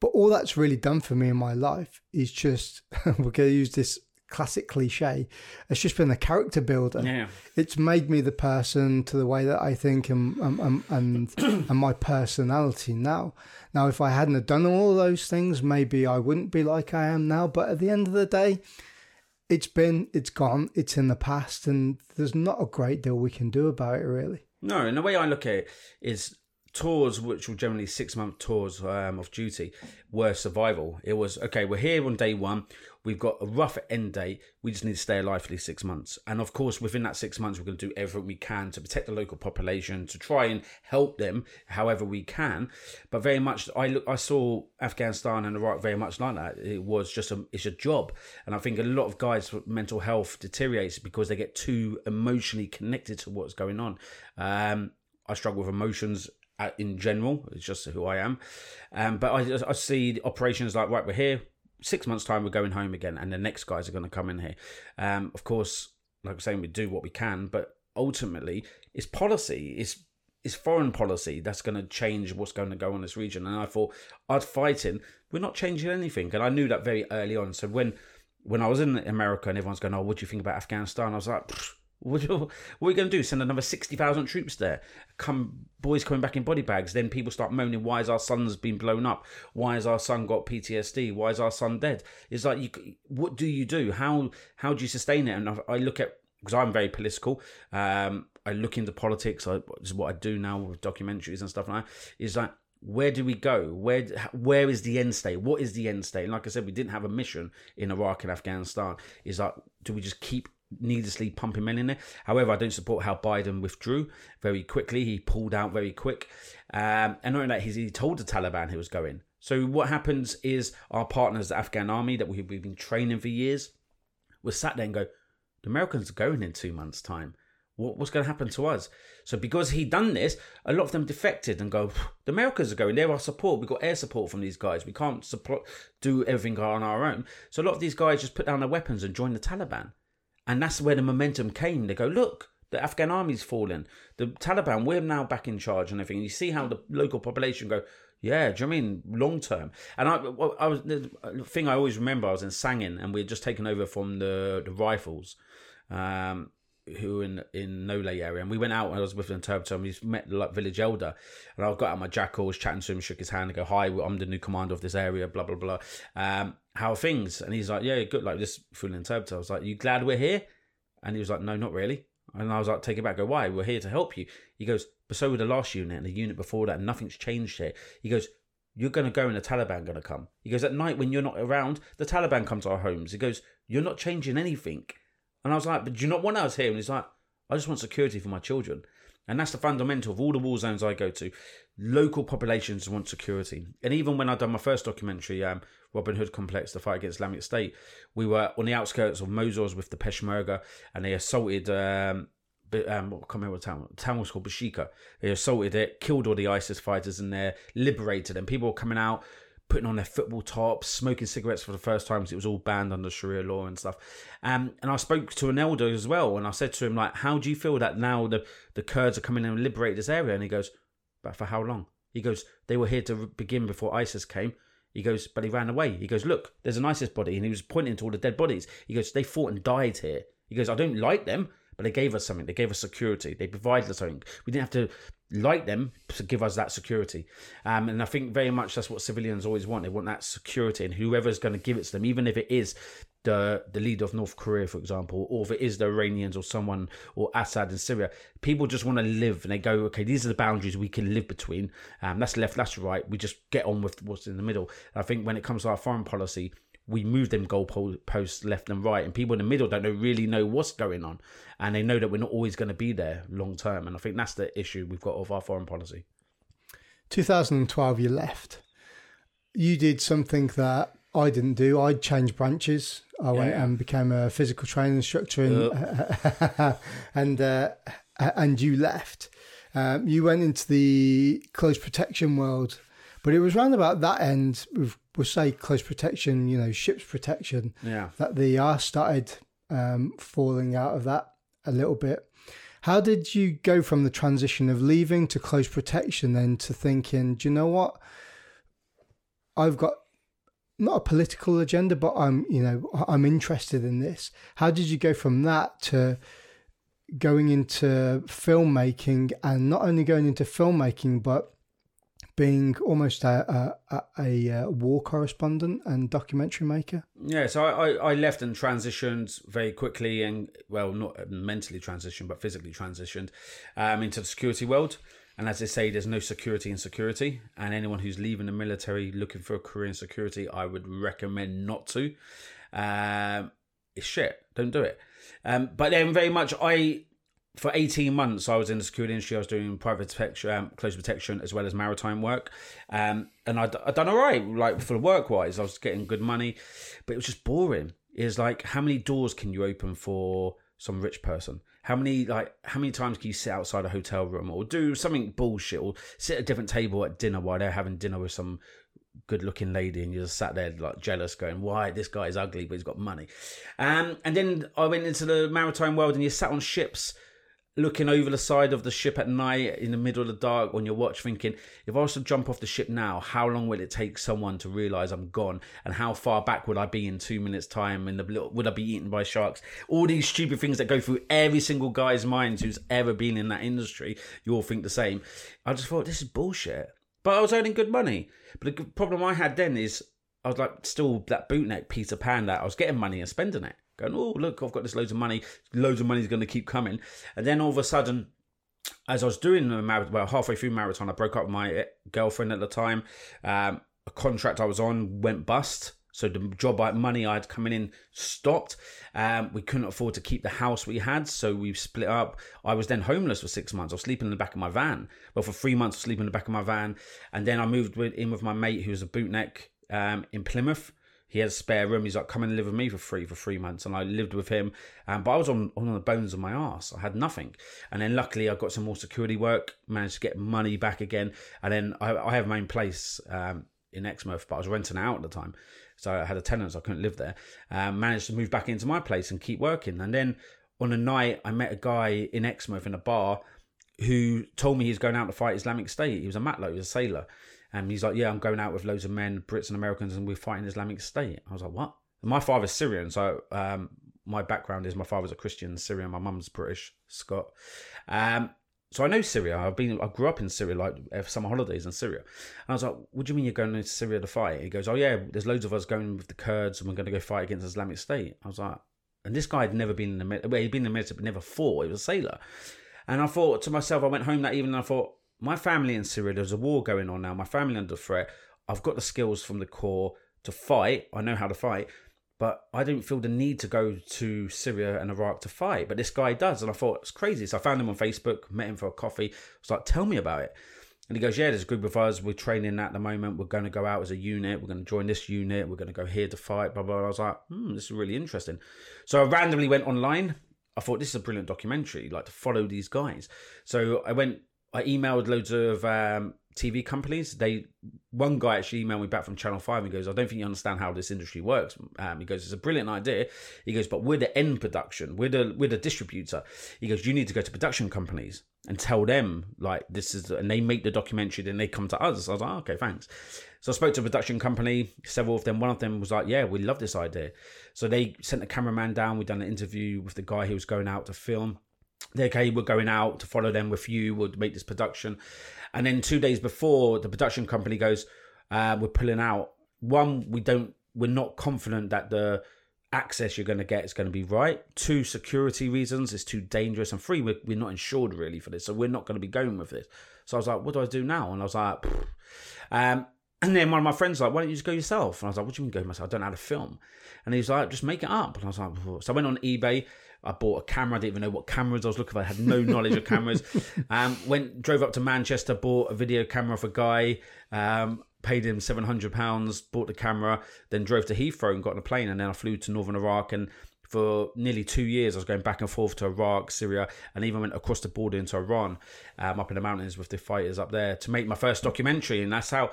But all that's really done for me in my life is just [LAUGHS] we're going to use this classic cliche. It's just been a character builder Yeah. it's made me the person to the way that I think and and and, and, and my personality now. Now, if I hadn't have done all those things, maybe I wouldn't be like I am now. But at the end of the day, it's been, it's gone, it's in the past, and there's not a great deal we can do about it, really. No, and the way I look at it is tours, which were generally six month tours um, of duty, were survival. It was okay. We're here on day one. We've got a rough end date. We just need to stay alive for these six months. And of course, within that six months, we're going to do everything we can to protect the local population, to try and help them however we can. But very much, I look, I saw Afghanistan and Iraq very much like that. It was just a, it's a job, and I think a lot of guys' mental health deteriorates because they get too emotionally connected to what's going on. Um, I struggle with emotions in general. It's just who I am. Um, but I, I see operations like, right, we're here. Six months' time, we're going home again, and the next guys are going to come in here. Um, of course, like I'm saying, we do what we can, but ultimately, it's policy. It's it's foreign policy that's going to change what's going to go on in this region. And I thought, I'd fight in. We're not changing anything, and I knew that very early on. So when when I was in America and everyone's going, "Oh, what do you think about Afghanistan?" I was like. "Pfft, what, are we going to do? Send another 60,000 troops there? Come, boys coming back in body bags. Then people start moaning, why is our son's been blown up? Why has our son got PTSD? Why is our son dead? It's like, you, what do you do? How how do you sustain it? And I, I look at, because I'm very political, um, I look into politics. I, this is what I do now with documentaries and stuff like that. Is like, where do we go? Where where is the end state? What is the end state? And like I said, we didn't have a mission in Iraq and Afghanistan. Is like, do we just keep needlessly pumping men in there? However, I don't support how Biden withdrew very quickly. He pulled out very quick, um, and not only that, he told the Taliban he was going. So what happens is our partners, the Afghan army that we've, been training for years, was sat there and go, the Americans are going in two months' time. What, what's going to happen to us? So because he done this, a lot of them defected and go, the Americans are going. They're our support. We've got air support from these guys. We can't support, do everything on our own. So a lot of these guys just put down their weapons and joined the Taliban. And that's where the momentum came. They go, look, the Afghan army's fallen. The Taliban, we're now back in charge and everything. You see how the local population go, yeah, do you mean long term? And I, I was the thing I always remember. I was in Sangin, and we had just taken over from the the rifles, um, who in in Nole area, and we went out. and I was with an interpreter, and we met like village elder, and I got out my jackal, was chatting to him, shook his hand, and go, "Hi, I'm the new commander of this area." Blah blah blah. Um, how are things? And he's like, "Yeah, good." Like this through interpreter. I was like, "You glad we're here?" And he was like, "No, not really." And I was like, take it back, go, why? We're here to help you. He goes, but so with the last unit and the unit before that, and nothing's changed here. He goes, you're going to go and the Taliban going to come. He goes, at night when you're not around, the Taliban come to our homes. He goes, you're not changing anything. And I was like, but do you not want us here? And he's like, I just want security for my children. And that's the fundamental of all the war zones I go to. Local populations want security. And even when I done my first documentary, um, Robin Hood Complex, the fight against Islamic State, we were on the outskirts of Mosul with the Peshmerga and they assaulted um, um, I can't remember what town. The town was called Bashika. They assaulted it, killed all the ISIS fighters in there, liberated them. People were coming out, putting on their football tops, smoking cigarettes for the first time because it was all banned under Sharia law and stuff. Um, and I spoke to an elder as well, and I said to him like, "How do you feel that now the the Kurds are coming in and liberate this area?" And he goes, "But for how long?" He goes, "They were here to begin before ISIS came." He goes, but he ran away. He goes, look, there's an ISIS body, and he was pointing to all the dead bodies. He goes, they fought and died here. He goes, I don't like them, but they gave us something. They gave us security. They provided us something. We didn't have to like them to give us that security. Um, and I think very much that's what civilians always want. They want that security, and whoever's going to give it to them, even if it is the the leader of North Korea, for example, or if it is the Iranians or someone or Assad in Syria, people just want to live, and they go, okay, these are the boundaries we can live between. Um, that's left, that's right. We just get on with what's in the middle. I think when it comes to our foreign policy, we move them goalposts left and right, and people in the middle don't really know what's going on, and they know that we're not always going to be there long term. And I think that's the issue we've got of our foreign policy. 2012, you left. You did something that I didn't do. I changed branches. I went and became a physical training instructor, and [LAUGHS] and uh, and you left. Um, you went into the close protection world, but it was round about that end. With, we'll say close protection, you know, ships protection. Yeah. that the R started um, falling out of that a little bit. How did you go from the transition of leaving to close protection then to thinking, do you know what? I've got not a political agenda, but I'm, you know, I'm interested in this. How did you go from that to going into filmmaking and not only going into filmmaking, but being almost a, a, a, a war correspondent and documentary maker? Yeah, so I, I, I left and transitioned very quickly, and well, not mentally transitioned, but physically transitioned um, into the security world. And as they say, there's no security in security. And anyone who's leaving the military looking for a career in security, I would recommend not to. Um, it's shit. Don't do it. Um, but then, very much, I for 18 months, I was in the security industry. I was doing private protection, um, close protection, as well as maritime work. Um, and I'd, I'd done all right, like for work wise. I was getting good money, but it was just boring. It's like, how many doors can you open for some rich person? How many like how many times can you sit outside a hotel room or do something bullshit or sit at a different table at dinner while they're having dinner with some good looking lady and you just sat there like jealous going why this guy is ugly but he's got money um, and then i went into the maritime world and you sat on ships looking over the side of the ship at night in the middle of the dark on your watch thinking if i was to jump off the ship now how long will it take someone to realize i'm gone? And how far back would i be in two minutes time and the would i be eaten by sharks? All these stupid things that go through every single guy's mind who's ever been in that industry you all think the same. I just thought this is bullshit. But i was earning good money. But the problem i had then is i was like still that bootneck peter pan that i was getting money and spending it going, oh, look, I've got this loads of money. Loads of money's going to keep coming. And then all of a sudden, as I was doing the marathon, well, halfway through marathon, I broke up with my girlfriend at the time. Um, a contract I was on went bust. So the job I, money I had coming in stopped. Um, we couldn't afford to keep the house we had, so we split up. I was then homeless for six months. I was sleeping in the back of my van. Well, for three months, I was sleeping in the back of my van, and then I moved with, in with my mate who was a bootneck um, in Plymouth he had a spare room. He's like, come and live with me for free for three months. And I lived with him. Um, but I was on, on the bones of my ass. I had nothing. And then luckily I got some more security work, managed to get money back again. And then I, I have my own place um, in Exmouth, but I was renting out at the time. So I had a tenant, so I couldn't live there. Um, managed to move back into my place and keep working. And then on a night, I met a guy in Exmouth in a bar who told me he's going out to fight Islamic State. He was a matelot, he was a sailor. And he's like, Yeah, I'm going out with loads of men, Brits and Americans, and we're fighting Islamic State. I was like, What? My father's Syrian, so um, my background is my father's a Christian Syrian, my mum's British, Scot. Um, so I know Syria. I've been, I grew up in Syria, like summer holidays in Syria. And I was like, "What do you mean you're going to Syria to fight?" He goes, "Oh yeah, there's loads of us going with the Kurds, and we're going to go fight against Islamic State." I was like, and this guy had never been in the military. Well, he'd been in the military, but never fought. He was a sailor. And I thought to myself, I went home that evening. and I thought, my family in Syria, there's a war going on now. My family under threat. I've got the skills from the corps to fight. I know how to fight. but I didn't feel the need to go to Syria and Iraq to fight. But this guy does. And I thought, it's crazy. So I found him on Facebook, met him for a coffee. I was like, tell me about it. And he goes, yeah, there's a group of us. We're training at the moment. We're going to go out as a unit. We're going to join this unit. We're going to go here to fight, blah, blah. And I was like, hmm, this is really interesting. So I randomly went online. I thought, this is a brilliant documentary, like to follow these guys. So I went, I emailed loads of um, TV companies. They one guy actually emailed me back from Channel Five and goes, "I don't think you understand how this industry works." Um, he goes, "It's a brilliant idea." He goes, "But we're the end production. We're the we're the distributor." He goes, "You need to go to production companies and tell them like this is," and they make the documentary. Then they come to us. I was like, oh, "Okay, thanks." So I spoke to a production company. Several of them. One of them was like, "Yeah, we love this idea." So they sent the cameraman down. We done an interview with the guy who was going out to film okay, we're going out to follow them with you, we'll make this production. And then two days before, the production company goes, uh, we're pulling out. One, we don't, we're not confident that the access you're going to get is going to be right. Two, security reasons, it's too dangerous. And three, we're, we're not insured really for this, so we're not going to be going with this. So I was like, what do I do now? And I was like, um, and then one of my friends was like, why don't you just go yourself? And I was like, what do you mean go myself? I don't know how to film. And he was like, just make it up. And I was like, so I went on eBay. I bought a camera. I didn't even know what cameras I was looking for. I had no knowledge of cameras. [LAUGHS] Um, went drove up to Manchester, bought a video camera for a guy. Um, paid him seven hundred pounds, bought the camera, then drove to Heathrow and got on a plane, and then I flew to northern Iraq and. For nearly two years, I was going back and forth to Iraq, Syria, and even went across the border into Iran, um, up in the mountains with the fighters up there to make my first documentary. And that's how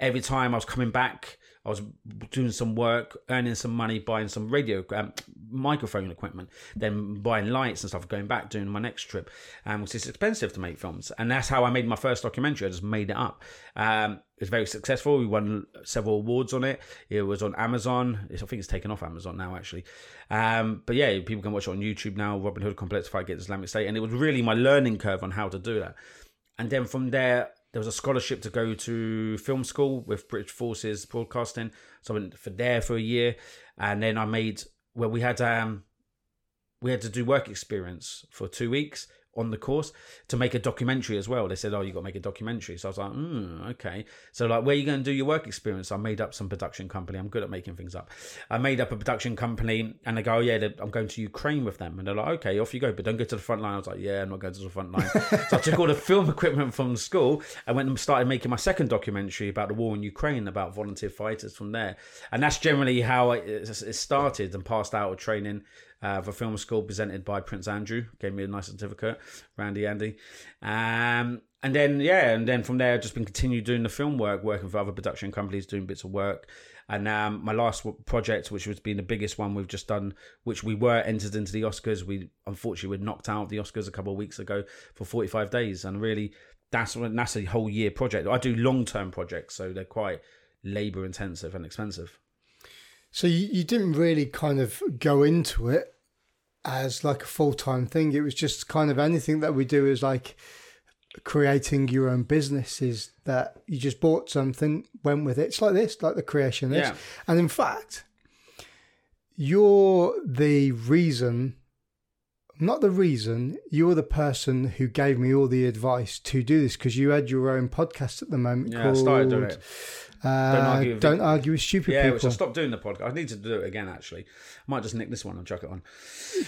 every time I was coming back, I was doing some work, earning some money, buying some radio um, microphone equipment, then buying lights and stuff, going back doing my next trip, um, which is expensive to make films. And that's how I made my first documentary. I just made it up. Um, it was very successful. We won several awards on it. It was on Amazon. I think it's taken off Amazon now, actually. Um, but yeah, people can watch it on YouTube now. Robin Hood Complex Fight Against Islamic State, and it was really my learning curve on how to do that. And then from there, there was a scholarship to go to film school with British Forces Broadcasting. So I went for there for a year, and then I made well. We had um, we had to do work experience for two weeks, on the course to make a documentary as well. They said, "Oh, you got to make a documentary." So I was like, "Hmm, okay." So like, where are you going to do your work experience? I made up some production company. I'm good at making things up. I made up a production company, and they go, "Oh yeah, I'm going to Ukraine with them." And they're like, "Okay, off you go, but don't go to the front line." I was like, "Yeah, I'm not going to the front line." so I took all the film equipment from school and went and started making my second documentary about the war in Ukraine, about volunteer fighters from there, and that's generally how it started and passed out of training uh, for film school presented by Prince Andrew. Gave me a nice certificate, Randy Andy. Um, and then, yeah, and then from there, I've just been continued doing the film work, working for other production companies, doing bits of work. And um, my last project, which was been the biggest one we've just done, which we were entered into the Oscars. We unfortunately were knocked out of the Oscars a couple of weeks ago for 45 days. And really, that's, that's a whole year project. I do long term projects, so they're quite labor intensive and expensive. So you, you didn't really kind of go into it as like a full time thing. It was just kind of anything that we do is like creating your own business is that you just bought something, went with it. It's like this, like the creation is. Yeah. And in fact, you're the reason not the reason you're the person who gave me all the advice to do this because you had your own podcast at the moment yeah, called, I started doing it. Uh, don't argue with, don't argue with stupid yeah, people. Yeah, which I stopped doing the podcast. I need to do it again. Actually, I might just nick this one and chuck it on.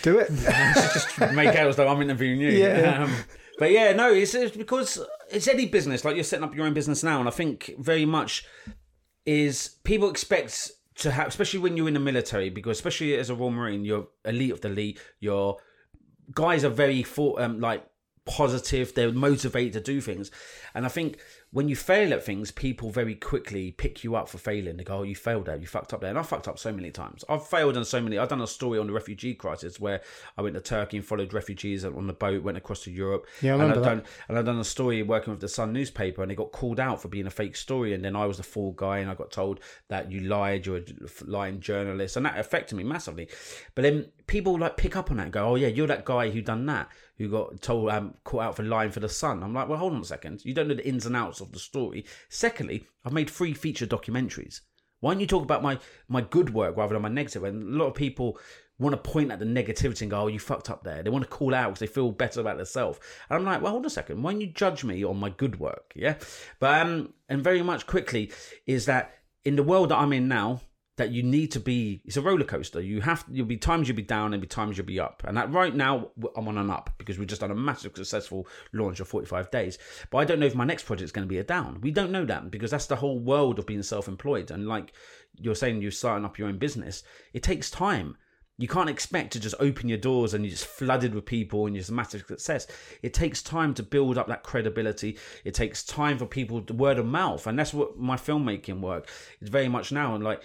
Do it. [LAUGHS] just make out as though I'm interviewing you. Yeah. [LAUGHS] Um, but yeah, no, it's, it's because it's any business. Like you're setting up your own business now, and I think very much is people expect to have, especially when you're in the military, because especially as a Royal Marine, you're elite of the elite. Your guys are very for, um, like positive. They're motivated to do things, and I think when you fail at things, people very quickly pick you up for failing. They go, "Oh, you failed there. You fucked up there." And I fucked up so many times. I've failed on so many. I've done a story on the refugee crisis where I went to Turkey and followed refugees on the boat, went across to Europe. Yeah, I remember and I've that. done and I've done a story working with the Sun newspaper, and they got called out for being a fake story, and then I was the fool guy, and I got told that you lied, you're a lying journalist, and that affected me massively. But then people like pick up on that and go, "Oh yeah, you're that guy who done that." Who got told um caught out for lying for the Sun. I'm like, well, hold on a second. You don't know the ins and outs of the story. Secondly, I've made three feature documentaries. Why don't you talk about my my good work rather than my negative? And a lot of people want to point at the negativity and go, "Oh, you fucked up there." They want to call out because they feel better about themselves. And I'm like, "Well, hold on a second. Why don't you judge me on my good work?" Yeah, but um, and very much quickly is that in the world that I'm in now, that you need to be it's a roller coaster you have you'll be times you'll be down and be times you'll be up and that right now i'm on an up because we've just done a massive successful launch of 45 days but i don't know if my next project is going to be a down we don't know that because that's the whole world of being self-employed and like you're saying you're starting up your own business it takes time you can't expect to just open your doors and you're just flooded with people and you're just massive success. It takes time to build up that credibility. It takes time for people to word of mouth. And that's what my filmmaking work is very much now. And like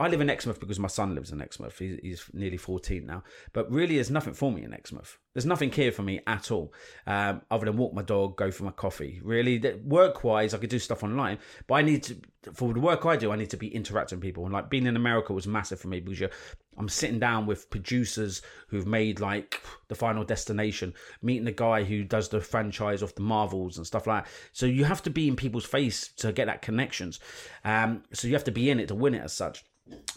I live in Exmouth because my son lives in Exmouth. He's, he's nearly 14 now. But really, there's nothing for me in Exmouth. There's nothing here for me at all, um, other than walk my dog, go for my coffee. Really, work wise, I could do stuff online, but I need to, for the work I do, I need to be interacting with people. And like being in America was massive for me because I'm sitting down with producers who've made like the Final Destination, meeting the guy who does the franchise of the Marvels and stuff like that. So you have to be in people's face to get that connections. Um, so you have to be in it to win it as such.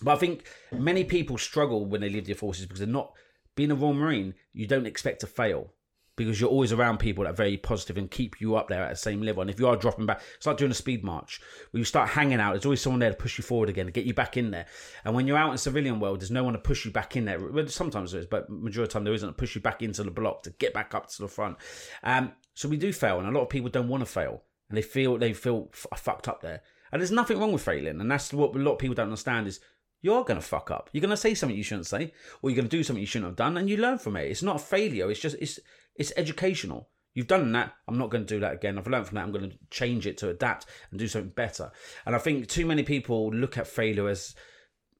But I think many people struggle when they leave the forces because they're not being a Royal Marine. You don't expect to fail because you're always around people that are very positive and keep you up there at the same level. And if you are dropping back, it's like doing a speed march. When you start hanging out, there's always someone there to push you forward again, to get you back in there. And when you're out in civilian world, there's no one to push you back in there. Sometimes there is, but majority of the time there isn't to push you back into the block to get back up to the front. Um, so we do fail, and a lot of people don't want to fail, and they feel they feel f- fucked up there. And there's nothing wrong with failing, and that's what a lot of people don't understand is you're going to fuck up. You're going to say something you shouldn't say, or you're going to do something you shouldn't have done, and you learn from it. It's not a failure. It's just it's it's educational. You've done that. I'm not going to do that again. I've learned from that. I'm going to change it to adapt and do something better. And I think too many people look at failure as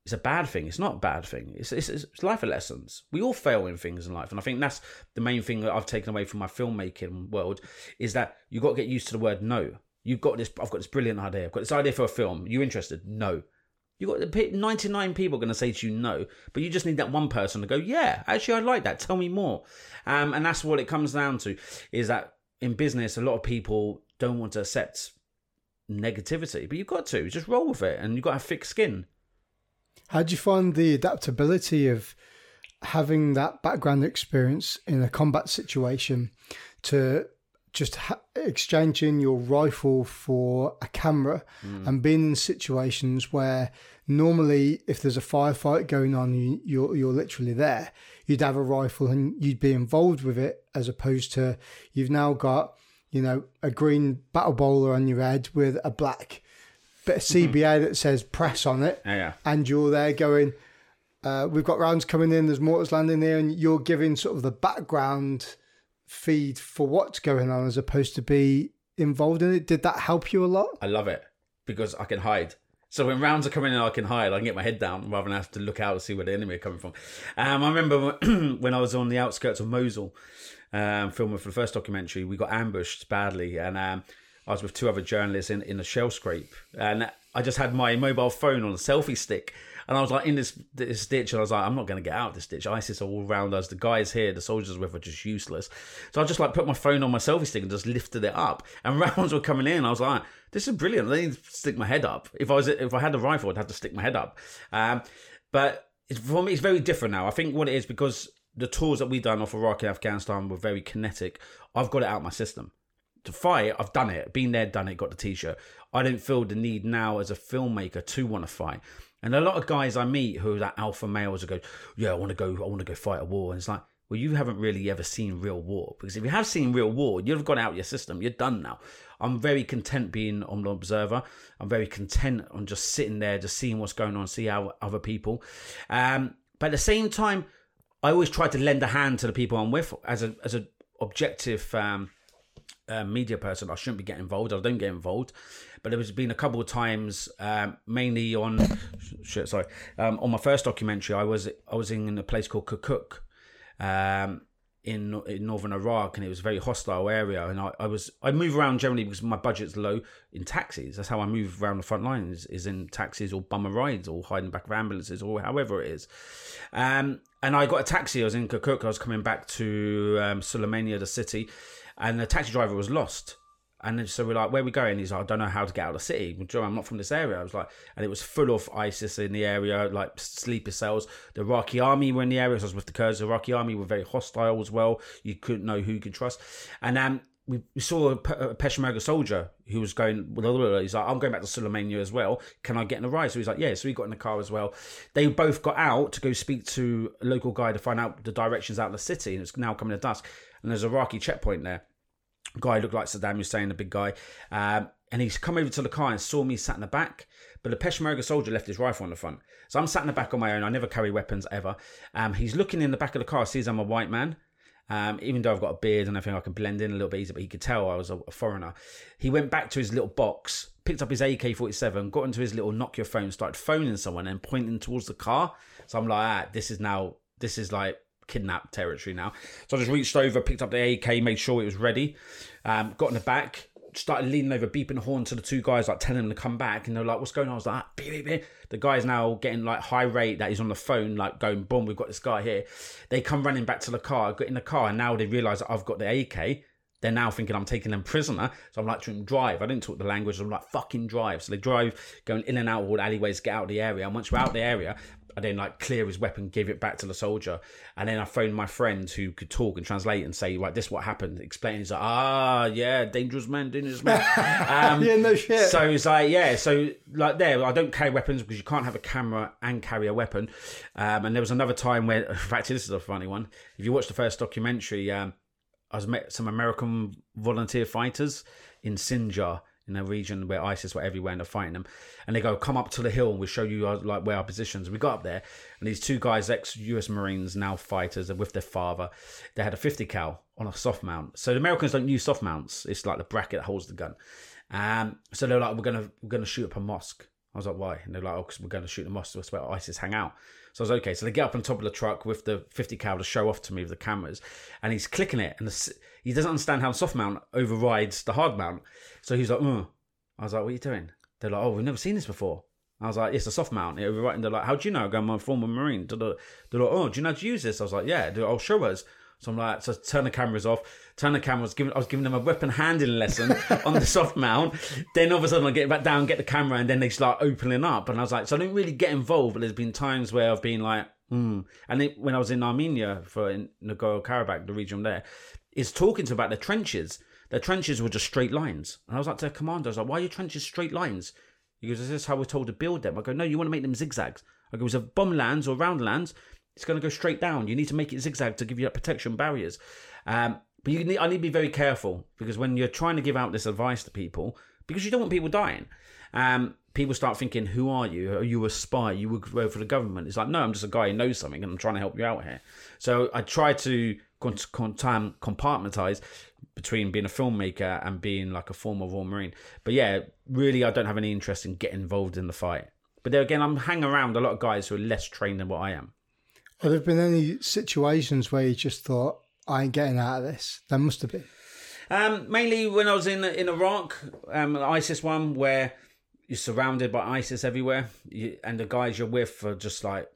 it's a bad thing. It's not a bad thing. It's, it's, it's life lessons. We all fail in things in life, and I think that's the main thing that I've taken away from my filmmaking world is that you got to get used to the word no. You've got this. I've got this brilliant idea. I've got this idea for a film. You interested? No. You got 99 people going to say to you no, but you just need that one person to go, yeah, actually, I like that. Tell me more. Um, and that's what it comes down to is that in business, a lot of people don't want to accept negativity, but you've got to just roll with it and you've got to have thick skin. How do you find the adaptability of having that background experience in a combat situation to just ha- exchanging your rifle for a camera mm. and being in situations where normally if there's a firefight going on you, you're you're literally there you'd have a rifle and you'd be involved with it as opposed to you've now got you know a green battle bowler on your head with a black bit of CBA mm-hmm. that says press on it yeah, yeah. and you're there going uh, we've got rounds coming in there's mortars landing there and you're giving sort of the background feed for what's going on as opposed to be involved in it. Did that help you a lot? I love it because I can hide. So when rounds are coming in, I can hide. I can get my head down rather than have to look out to see where the enemy are coming from. Um, I remember when [CLEARS THROAT] I was on the outskirts of Mosul, um, filming for the first documentary, we got ambushed badly, and um, I was with two other journalists in, in a shell scrape, and I just had my mobile phone on a selfie stick, and I was like in this this ditch, and I was like, I'm not going to get out of this ditch. ISIS are all around us. The guys here, the soldiers with, are just useless. So I just like put my phone on my selfie stick and just lifted it up, and [LAUGHS] rounds were coming in. I was like, this is brilliant. I need to stick my head up. If I was if I had a rifle, I'd have to stick my head up. Um, but for me, it's very different now. I think what it is because the tours that we've done off Iraq and Afghanistan were very kinetic. I've got it out my system to fight, I've done it, been there, done it, got the t-shirt. I don't feel the need now as a filmmaker to want to fight. And a lot of guys I meet who are like alpha males who go, yeah, I want to go, I want to go fight a war. And it's like, well, you haven't really ever seen real war because if you have seen real war, you've got out your system. You're done now. I'm very content being on the observer. I'm very content on just sitting there, just seeing what's going on, see how other people. Um, but at the same time, I always try to lend a hand to the people I'm with as a as a objective um, uh, media person. I shouldn't be getting involved. I don't get involved but there has been a couple of times, um, mainly on shit. Sorry, um, on my first documentary, I was I was in a place called Kirkuk, um, in in northern Iraq, and it was a very hostile area. And I, I was I move around generally because my budget's low in taxis. That's how I move around the front line is, is in taxis or bummer rides or hiding back of ambulances or however it is. Um, and I got a taxi. I was in Kirkuk. I was coming back to um, Suleimania, the city, and the taxi driver was lost. And so we're like, where are we going? He's like, I don't know how to get out of the city. I'm not from this area. I was like, and it was full of ISIS in the area, like sleeper cells. The Iraqi army were in the area. So I was with the Kurds. The Iraqi army were very hostile as well. You couldn't know who you could trust. And um, we, we saw a, Peshmerga soldier who was going. He's like, I'm going back to Suleimania as well. Can I get in a ride? So he's like, yeah. So he got in the car as well. They both got out to go speak to a local guy to find out the directions out of the city. And it's now coming to dusk. And there's a Iraqi checkpoint there. Guy looked like Saddam Hussein, a big guy. Um, and he's come over to the car and saw me sat in the back. But the Peshmerga soldier left his rifle on the front. So I'm sat in the back on my own. I never carry weapons ever. Um, he's looking in the back of the car, sees I'm a white man. Um, even though I've got a beard and everything, I can blend in a little bit easier, but he could tell I was a, a foreigner. He went back to his little box, picked up his AK 47, got into his little Nokia phone, started phoning someone and pointing towards the car. So I'm like, ah, this is now, this is like kidnap territory now. So I just reached over, picked up the AK, made sure it was ready, um, got in the back, started leaning over, beeping the horn to the two guys, like telling them to come back. And they're like, what's going on? I was like, ah, beep, beep, beep. The guy's now getting like high rate that he's on the phone, like going, boom, we've got this guy here. They come running back to the car, get in the car, and now they realise that I've got the AK. They're now thinking I'm taking them prisoner. So I'm like to drive. I didn't talk the language. I'm like, fucking drive. So they drive, going in and out of all the alleyways, get out of the area. And once we're out of the area, I then like clear his weapon, give it back to the soldier, and then I phoned my friend who could talk and translate and say, "Right, this is what happened." Explain. He's like, "Ah, yeah, dangerous man, dangerous man." [LAUGHS] Um, Yeah, no shit. So it's like, yeah, so like there, I don't carry weapons because you can't have a camera and carry a weapon. Um, and there was another time where, [LAUGHS] in fact, this is a funny one. If you watch the first documentary, um, I was met some American volunteer fighters in Sinjar in a region where ISIS were everywhere and they're fighting them. And they go, come up to the hill and we'll show you our, like where our positions. We got up there and these two guys, ex-US Marines, now fighters, and with their father. They had a 50 cal on a soft mount. So the Americans don't use soft mounts. It's like the bracket that holds the gun. Um, so they're like, we're gonna we're gonna shoot up a mosque. I was like, why? And they're like, oh, because we're to shoot the mosque. That's where ISIS hang out. So I was okay. So they get up on top of the truck with the 50 cal to show off to me with the cameras, and he's clicking it, and the, he doesn't understand how the soft mount overrides the hard mount. So he's like, mm. I was like, what are you doing? They're like, oh, we've never seen this before. I was like, it's a soft mount. It overrides. And they're like, how do you know? I go, I'm a former Marine. They're like, oh, do you know how to use this? I was like, yeah. Oh, show us. So I'm like, so turn the cameras off, turn the cameras, giving, I was giving them a weapon handling lesson on the soft mount. Then all of a sudden I get back down, get the camera, and then they start opening up. And I was like, so I didn't really get involved, but there's been times where I've been like, hmm. And it, when I was in Armenia for Nagorno Karabakh, the region there, is talking to about the trenches. The trenches were just straight lines. And I was like to the commander, I was like, why are your trenches straight lines? He goes, is this how we're told to build them? I go, no, you want to make them zigzags. I go, if a bomb lands or round lands, it's going to go straight down. You need to make it zigzag to give you that protection barriers. Um, but you need, I need to be very careful because when you're trying to give out this advice to people, because you don't want people dying, um, people start thinking, "Who are you? Are you a spy? You work for the government?" It's like, no, I'm just a guy who knows something, and I'm trying to help you out here. So I try to compartmentalize between being a filmmaker and being like a former Royal Marine. But yeah, really, I don't have any interest in getting involved in the fight. But there again, I'm hanging around a lot of guys who are less trained than what I am. Have there been any situations where you just thought, I ain't getting out of this? There must have been. Um, mainly when I was in in Iraq, um, ISIS one where you're surrounded by ISIS everywhere, you, and the guys you're with are just like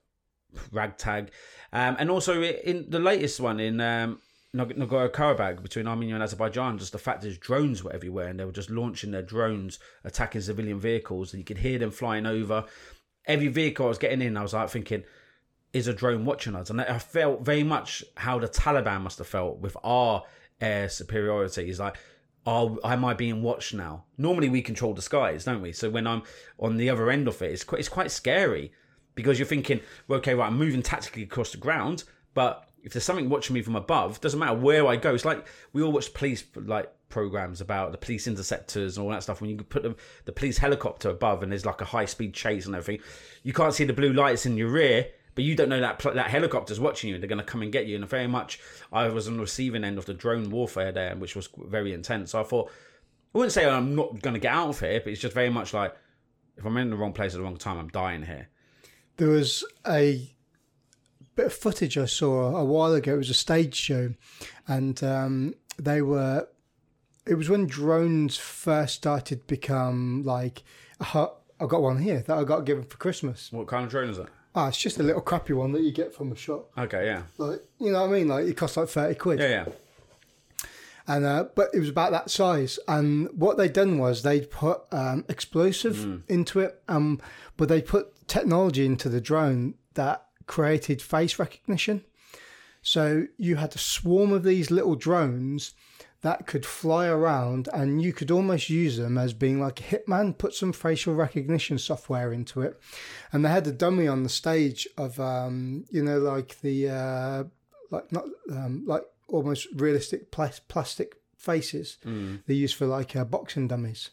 ragtag. Um, and also in the latest one in um, Nagorno Karabakh between Armenia and Azerbaijan, just the fact is drones were everywhere, and they were just launching their drones, attacking civilian vehicles, and you could hear them flying over. Every vehicle I was getting in, I was like thinking, is a drone watching us? And I felt very much how the Taliban must have felt with our air superiority. Is like, are am I being watched now? Normally we control the skies, don't we? So when I'm on the other end of it, it's quite, it's quite scary because you're thinking, well, okay, right, I'm moving tactically across the ground, but if there's something watching me from above, doesn't matter where I go. It's like we all watch police like programs about the police interceptors and all that stuff. When you put the, the police helicopter above and there's like a high speed chase and everything, you can't see the blue lights in your rear, but you don't know that that helicopter's watching you. They're going to come and get you. And very much, I was on the receiving end of the drone warfare there, which was very intense. So I thought, I wouldn't say I'm not going to get out of here, but it's just very much like if I'm in the wrong place at the wrong time, I'm dying here. There was a bit of footage I saw a while ago. It was a stage show, and um, they were. It was when drones first started to become like. I got one here that I got given for Christmas. What kind of drone is that? Ah, it's just a little crappy one that you get from a shop. Okay, yeah, Like you know what I mean? Like it costs like thirty quid. yeah, yeah. and uh, but it was about that size. And what they'd done was they'd put um, explosive into it, um, but they put technology into the drone that created face recognition. So you had a swarm of these little drones that could fly around and you could almost use them as being like a hitman, put some facial recognition software into it. And they had a dummy on the stage of, um, you know, like the, uh, like not, um, like almost realistic plas- plastic faces they use for like uh, boxing dummies.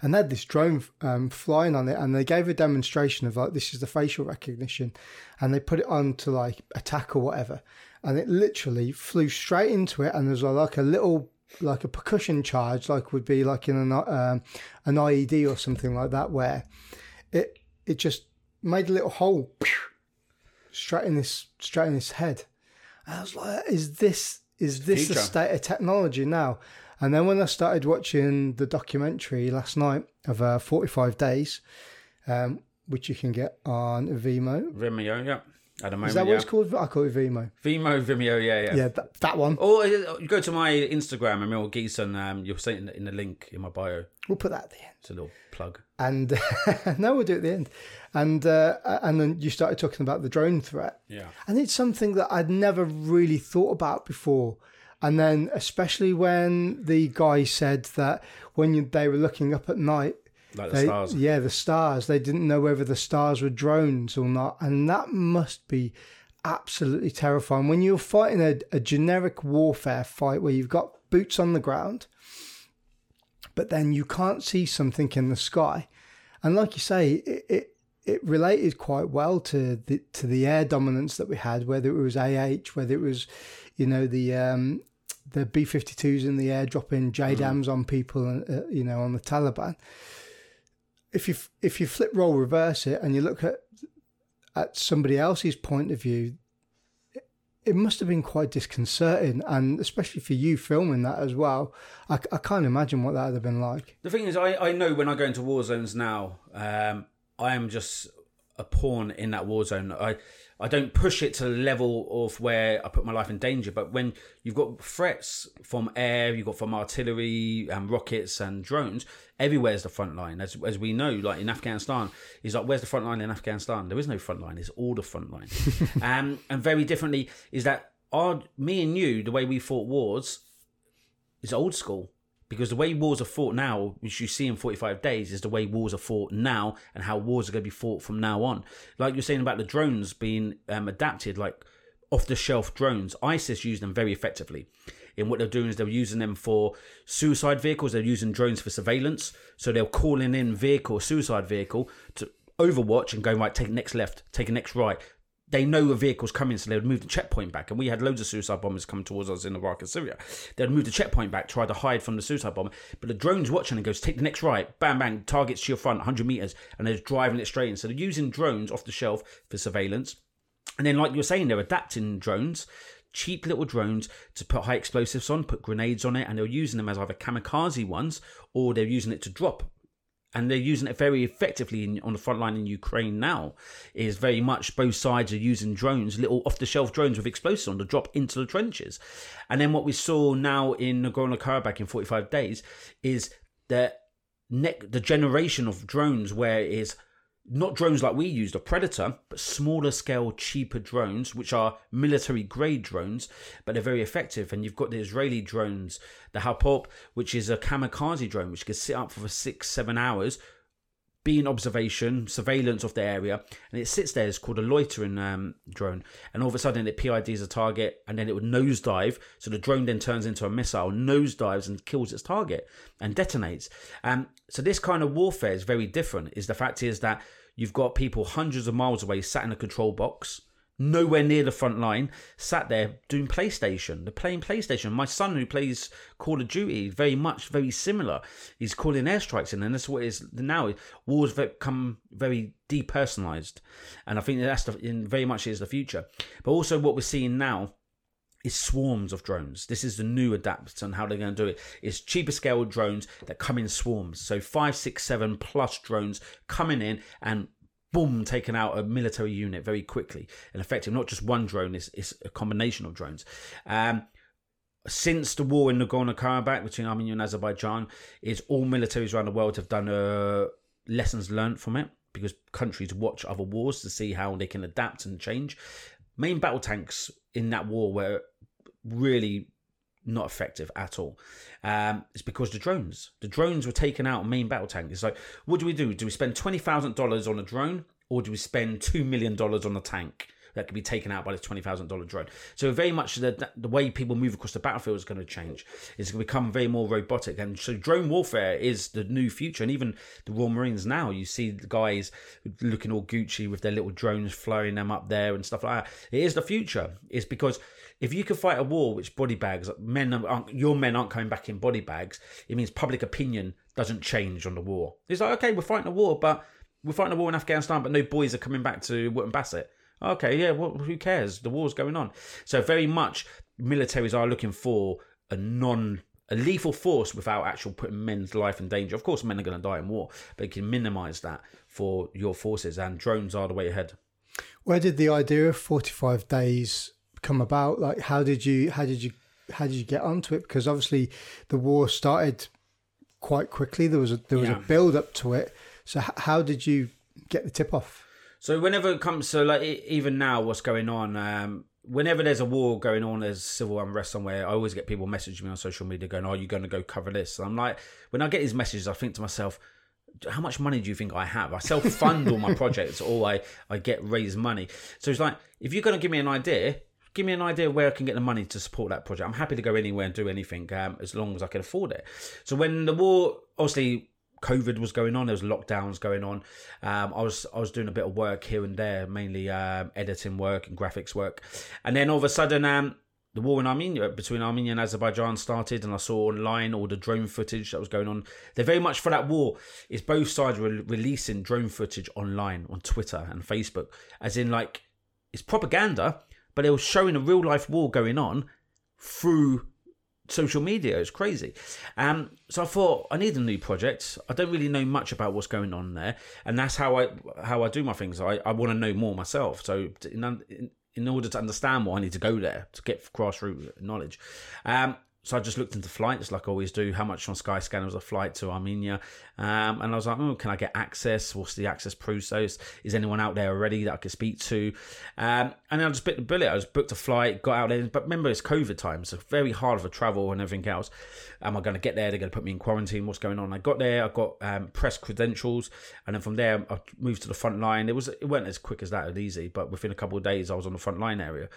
And they had this drone um, flying on it, and they gave a demonstration of like this is the facial recognition, and they put it on to like attack or whatever, and it literally flew straight into it, and there's like a little like a percussion charge, like would be like in an um, an IED or something like that, where it it just made a little hole [SNIFFS] straight in this straight in his head. And I was like, is this is this the state of technology now? And then when I started watching the documentary last night of uh, 45 Days, um, which you can get on Vimeo. Vimeo, yeah. At the moment, Is that what yeah. it's called? I call it Vimeo. Vimeo, Vimeo, yeah, yeah. Yeah, that, that one. Or uh, you go to my Instagram, Emile Ghessen. Um, you'll see it in the, in the link in my bio. We'll put that at the end. It's a little plug. And [LAUGHS] no, we'll do it at the end. And uh, and then you started talking about the drone threat. Yeah. And it's something that I'd never really thought about before. And then, especially when the guy said that when you, they were looking up at night, Like the they, stars. yeah, the stars, they didn't know whether the stars were drones or not. And that must be absolutely terrifying. When you're fighting a, a generic warfare fight where you've got boots on the ground, but then you can't see something in the sky. And like you say, it, it it related quite well to the to the air dominance that we had, whether it was AH, whether it was, you know, the um, the B fifty twos in the air dropping JDAMs on people, and uh, you know, on the Taliban. If you if you flip roll reverse it and you look at at somebody else's point of view, it- it must have been quite disconcerting, and especially for you filming that as well. I, I can't imagine what that would have been like. The thing is, I, I know when I go into war zones now, um, I am just a pawn in that war zone. I I don't push it to the level of where I put my life in danger. But when you've got threats from air, you've got from artillery and rockets and drones, everywhere's the front line. As as we know, like in Afghanistan, is like where's the front line in Afghanistan? There is no front line. It's all the front line. [LAUGHS] um, and very differently is that our me and you, the way we fought wars, is old school because the way wars are fought now, which you see in 45 days, is the way wars are fought now and how wars are going to be fought from now on. Like you're saying about the drones being um, adapted, like off the shelf drones, ISIS used them very effectively. In what they're doing is they're using them for suicide vehicles, they're using drones for surveillance. So they're calling in vehicle, suicide vehicle, to overwatch and go, right, take next left, take next right, they know a vehicle's coming, so they would move the checkpoint back. And we had loads of suicide bombers come towards us in Iraq and Syria. They'd move the checkpoint back, try to hide from the suicide bomber. But the drone's watching and goes, take the next right, bang, bang, targets to your front, 100 meters, and they're driving it straight in. So they're using drones off the shelf for surveillance. And then, like you're saying, they're adapting drones, cheap little drones, to put high explosives on, put grenades on it, and they're using them as either kamikaze ones or they're using it to drop and they're using it very effectively in, on the front line in Ukraine now. Is very much both sides are using drones, little off the shelf drones with explosives on to drop into the trenches. And then what we saw now in Nagorno Karabakh in 45 days is that the generation of drones where it is not drones like we used, a Predator, but smaller scale, cheaper drones, which are military grade drones, but they're very effective. And you've got the Israeli drones, the Harop, which is a kamikaze drone, which can sit up for six, seven hours, be in observation, surveillance of the area, and it sits there. It's called a loitering um, drone, and all of a sudden it PIDs a target, and then it would nosedive. So the drone then turns into a missile, nosedives and kills its target and detonates. Um, so this kind of warfare is very different. Is the fact is that you've got people hundreds of miles away sat in a control box nowhere near the front line, sat there doing PlayStation. They're playing PlayStation. My son, who plays Call of Duty, very much very similar. He's calling airstrikes in, and that's what is now. Wars become very depersonalized, and I think that's the, in very much is the future. But also, what we're seeing now is swarms of drones. This is the new adapt and how they're going to do it. It's cheaper scale drones that come in swarms. So five, six, seven plus drones coming in and boom, taken out a military unit very quickly and effective. Not just one drone, it's, it's a combination of drones. Um, since the war in Nagorno Karabakh between Armenia and Azerbaijan, is all militaries around the world have done uh, lessons learned from it because countries watch other wars to see how they can adapt and change. Main battle tanks in that war were really not effective at all. Um, it's because the drones, the drones were taken out main battle tank. It's like, what do we do? Do we spend twenty thousand dollars on a drone, or do we spend two million dollars on a tank? that could be taken out by this twenty thousand dollar drone. So very much the the way people move across the battlefield is going to change. It's going to become very more robotic, and so drone warfare is the new future. And even the Royal Marines now, you see the guys looking all Gucci with their little drones flying them up there and stuff like that. It is the future. It's because if you can fight a war which body bags men aren't your men aren't coming back in body bags, it means public opinion doesn't change on the war. It's like okay, we're fighting a war, but we're fighting a war in Afghanistan, but no boys are coming back to Wootton Bassett. Okay, yeah, well, who cares? The war's going on. So very much militaries are looking for a non a lethal force without actual putting men's life in danger. Of course, men are going to die in war, but you can minimise that for your forces, and drones are the way ahead. Where did the idea of forty-five days come about? Like, how did you, how did you, how did you get onto it? Because obviously, the war started quite quickly. There was a there was yeah. a build up to it. So, how did you get the tip off? So whenever it comes so like even now, what's going on? Um, whenever there's a war going on, there's civil unrest somewhere. I always get people messaging me on social media going, "Are you going to go cover this?" And I'm like, when I get these messages, I think to myself, how much money do you think I have? I self fund all my [LAUGHS] projects, or I I get raised money. So it's like, if you're going to give me an idea, give me an idea where I can get the money to support that project. I'm happy to go anywhere and do anything um, as long as I can afford it. So when the war, obviously COVID was going on. There was lockdowns going on. Um, I was I was doing a bit of work here and there, mainly um, editing work and graphics work, and then all of a sudden, um, the war in Armenia between Armenia and Azerbaijan started, and I saw online all the drone footage that was going on. They're very much for that war. Is both sides releasing drone footage online on Twitter and Facebook, as in like it's propaganda, but it was showing a real life war going on through social media. It's crazy. Um, so I thought I need a new project. I don't really know much about what's going on there, and that's how I how I do my things. I, I want to know more myself. So in, in order to understand more, I need to go there to get grassroots knowledge. Um, so I just looked into flights like I always do. How much on Skyscanner was a flight to Armenia? Um, and I was like, oh, can I get access? What's the access process? Is anyone out there already that I could speak to? Um, and I just bit the bullet. I was booked a flight, got out there. But remember, it's COVID time, so very hard for travel and everything else. Am I going to get there? They're going to put me in quarantine. What's going on? I got there. I got um, press credentials, and then from there I moved to the front line. It was it wasn't as quick as that, it easy, but within a couple of days I was on the front line area.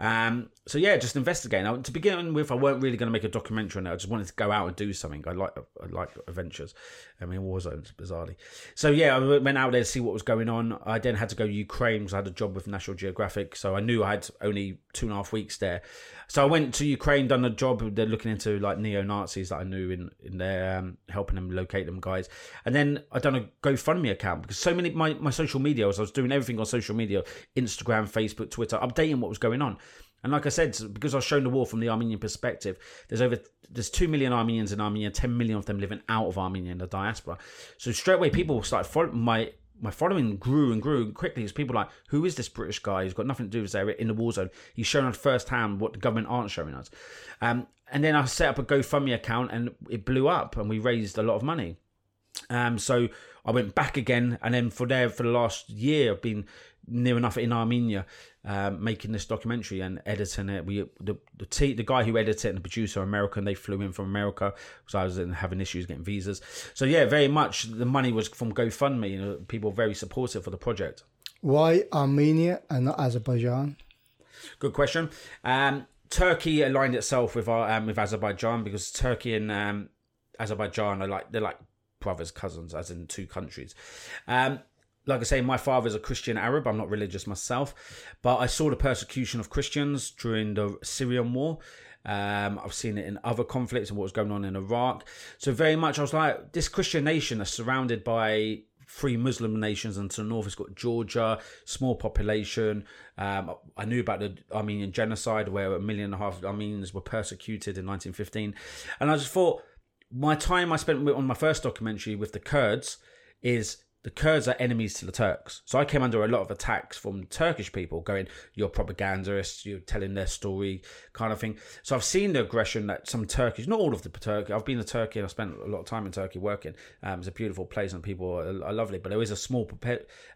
Um, so yeah, just investigating. To begin with, I weren't really going to make a documentary on it. I just wanted to go out and do something. I like I like adventures. I mean, war zones, bizarrely. So yeah, I went out there to see what was going on. I then had to go to Ukraine because I had a job with National Geographic. So I knew I had only two and a half weeks there. So I went to Ukraine, done a job. They're looking into like neo Nazis that I knew in in there, um, helping them locate them guys. And then I done a GoFundMe account because so many my my social media was I was doing everything on social media, Instagram, Facebook, Twitter, updating what was going on. And like I said, because I was shown the war from the Armenian perspective, there's over there's two million Armenians in Armenia, ten million of them living out of Armenia in the diaspora. So straight away, people started following my my following grew and grew quickly as people like, who is this British guy who's got nothing to do with this in the war zone? He's shown us firsthand what the government aren't showing us. Um, and then I set up a GoFundMe account and it blew up and we raised a lot of money. Um, so I went back again, and then for there for the last year, I've been near enough in Armenia, um, making this documentary and editing it. We the the, t- the guy who edited it and the producer American. They flew in from America because I was having issues getting visas. So yeah, very much the money was from GoFundMe. You know, people very supportive for the project. Why Armenia and not Azerbaijan? Good question. Um, Turkey aligned itself with our, um, with Azerbaijan because Turkey and um, Azerbaijan are like they're like brothers, cousins, as in two countries. Um, like I say, my father is a Christian Arab. I'm not religious myself, but I saw the persecution of Christians during the Syrian war. Um, I've seen it in other conflicts and what was going on in Iraq. So very much, I was like, this Christian nation is surrounded by three Muslim nations, and to the north, it's got Georgia, small population. Um, I knew about the Armenian genocide, where a million and a half Armenians were persecuted in 1915, and I just thought my time I spent on my first documentary with the Kurds is the Kurds are enemies to the Turks. So I came under a lot of attacks from Turkish people going, you're propagandists, you're telling their story, kind of thing. So I've seen the aggression that some Turkish, not all of the Turkey, I've been to Turkey and I've spent a lot of time in Turkey working. Um, it's a beautiful place and people are, are lovely, but there is a small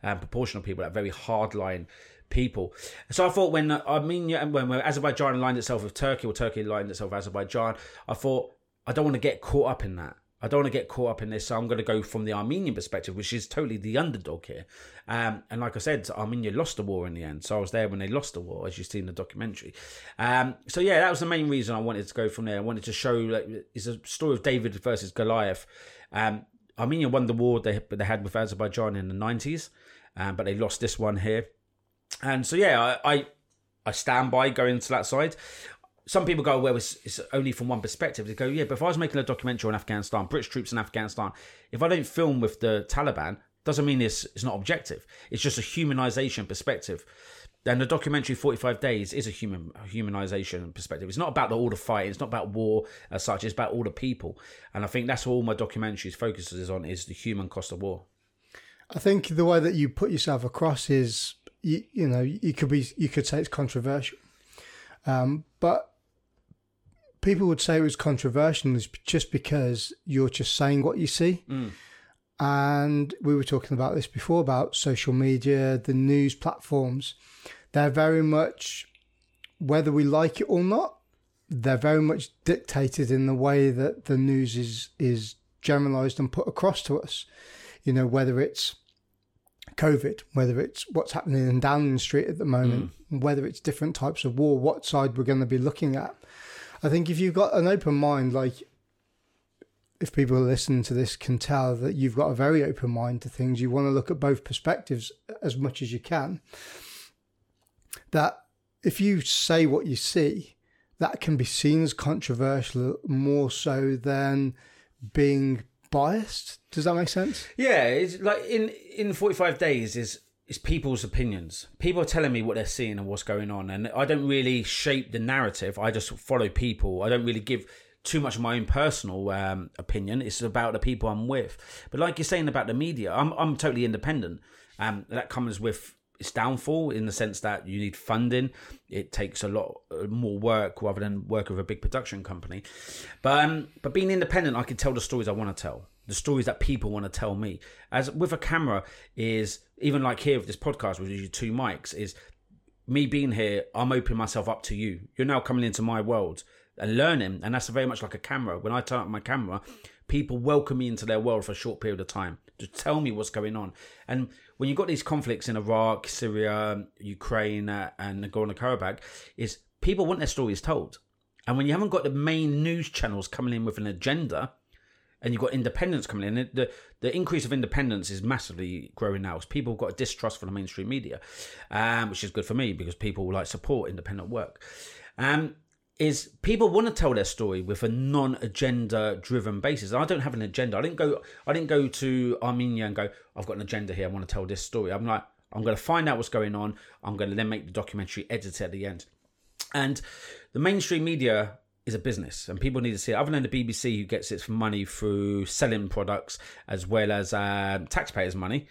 um, proportion of people that are very hardline people. So I thought when Armenia and when Azerbaijan aligned itself with Turkey or Turkey aligned itself with Azerbaijan, I thought I don't want to get caught up in that. I don't want to get caught up in this, so I'm going to go from the Armenian perspective, which is totally the underdog here. Um, and like I said, Armenia lost the war in the end, so I was there when they lost the war, as you see in the documentary. Um, so yeah, that was the main reason I wanted to go from there. I wanted to show like, it's a story of David versus Goliath. Um, Armenia won the war they they had with Azerbaijan in the 90s, um, but they lost this one here. And so yeah, I, I I stand by going to that side some people go, well, it's, it's, only from one perspective. They go, yeah, but if I was making a documentary on Afghanistan, British troops in Afghanistan, if I don't film with the Taliban, doesn't mean it's, it's not objective. It's just a humanization perspective. And the documentary 45 Days is a human humanization perspective. It's not about the, all the fight. It's not about war as such. It's about all the people. And I think that's all my documentaries focuses on is the human cost of war. I think the way that you put yourself across is, you, you know, you could be, you could say it's controversial. Um, but people would say it was controversial just because you're just saying what you see. Mm. And we were talking about this before about social media, the news platforms. They're very much, whether we like it or not, they're very much dictated in the way that the news is is generalized and put across to us. You know, whether it's COVID, whether it's what's happening in Downing Street at the moment, mm. whether it's different types of war, what side we're going to be looking at. I think if you've got an open mind, like if people listening to this can tell that you've got a very open mind to things, you want to look at both perspectives as much as you can. That if you say what you see, that can be seen as controversial more so than being biased. Does that make sense? Yeah, it's like in in 45 days is it's people's opinions. People are telling me what they're seeing and what's going on, and I don't really shape the narrative. I just follow people. I don't really give too much of my own personal um, opinion. It's about the people I'm with. But like you're saying about the media, I'm I'm totally independent. Um, that comes with its downfall in the sense that you need funding. It takes a lot uh, more work rather than work with a big production company. But um, but being independent, I can tell the stories I want to tell the stories that people want to tell me. As with a camera is even like here with this podcast with you two mics is me being here. I'm opening myself up to you. You're now coming into my world and learning, and that's very much like a camera. When I turn up my camera, people welcome me into their world for a short period of time to tell me what's going on. And when you've got these conflicts in Iraq, Syria, Ukraine, uh, and Nagorno Karabakh, is people want their stories told. And when you haven't got the main news channels coming in with an agenda, and you've got independence coming in. The the increase of independence is massively growing now. People have got a distrust for the mainstream media, um, which is good for me because people like support independent work. Um, is people want to tell their story with a non-agenda driven basis. I don't have an agenda. I didn't go. I didn't go to Armenia and go. I've got an agenda here. I want to tell this story. I'm like. I'm going to find out what's going on. I'm going to then make the documentary, edit it at the end. And the mainstream media is a business and people need to see it. Other than the BBC, who gets its money through selling products as well as uh, taxpayers' money,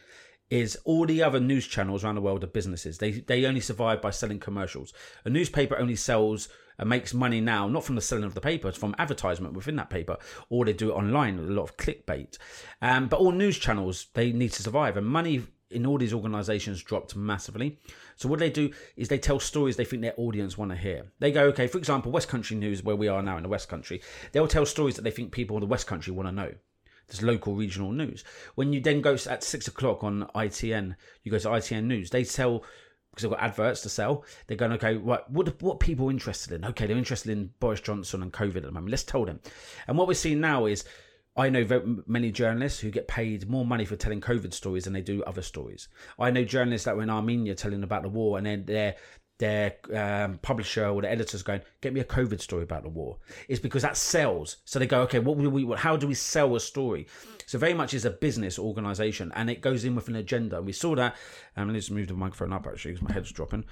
is all the other news channels around the world are businesses. They they only survive by selling commercials. A newspaper only sells and makes money now not from the selling of the paper, it's from advertisement within that paper, or they do it online. With a lot of clickbait. Um, but all news channels they need to survive, and money in all these organizations dropped massively. So what they do is they tell stories they think their audience want to hear. They go, okay, for example, West Country News, where we are now in the West Country, they'll tell stories that they think people in the West Country want to know. There's local regional news. When you then go at six o'clock on ITN, you go to ITN News, they tell because they've got adverts to sell. They're going, okay, what what what people are interested in? Okay, they're interested in Boris Johnson and COVID at the moment. Let's tell them. And what we're seeing now is I know very many journalists who get paid more money for telling COVID stories than they do other stories. I know journalists that were in Armenia telling about the war, and then their their um, publisher or the editors going, "Get me a COVID story about the war." It's because that sells. So they go, "Okay, what we? How do we sell a story?" So very much is a business organization, and it goes in with an agenda. We saw that. Um, let me just move the microphone up actually, because my head's dropping.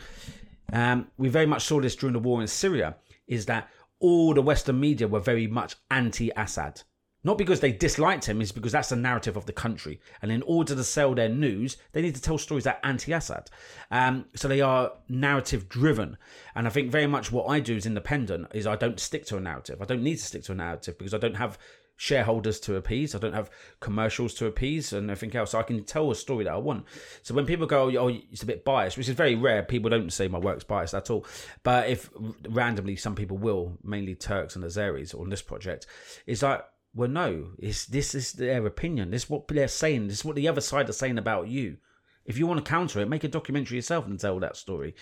Um, we very much saw this during the war in Syria. Is that all the Western media were very much anti-Assad not because they disliked him, it's because that's the narrative of the country. And in order to sell their news, they need to tell stories that anti Assad. Um, so they are narrative driven. And I think very much what I do as independent is I don't stick to a narrative. I don't need to stick to a narrative because I don't have shareholders to appease. I don't have commercials to appease and everything else. So I can tell a story that I want. So when people go, oh, it's a bit biased, which is very rare. People don't say my work's biased at all. But if randomly some people will, mainly Turks and Azeris on this project, is like, well, no, it's, this is their opinion. This is what they're saying. This is what the other side are saying about you. If you want to counter it, make a documentary yourself and tell that story.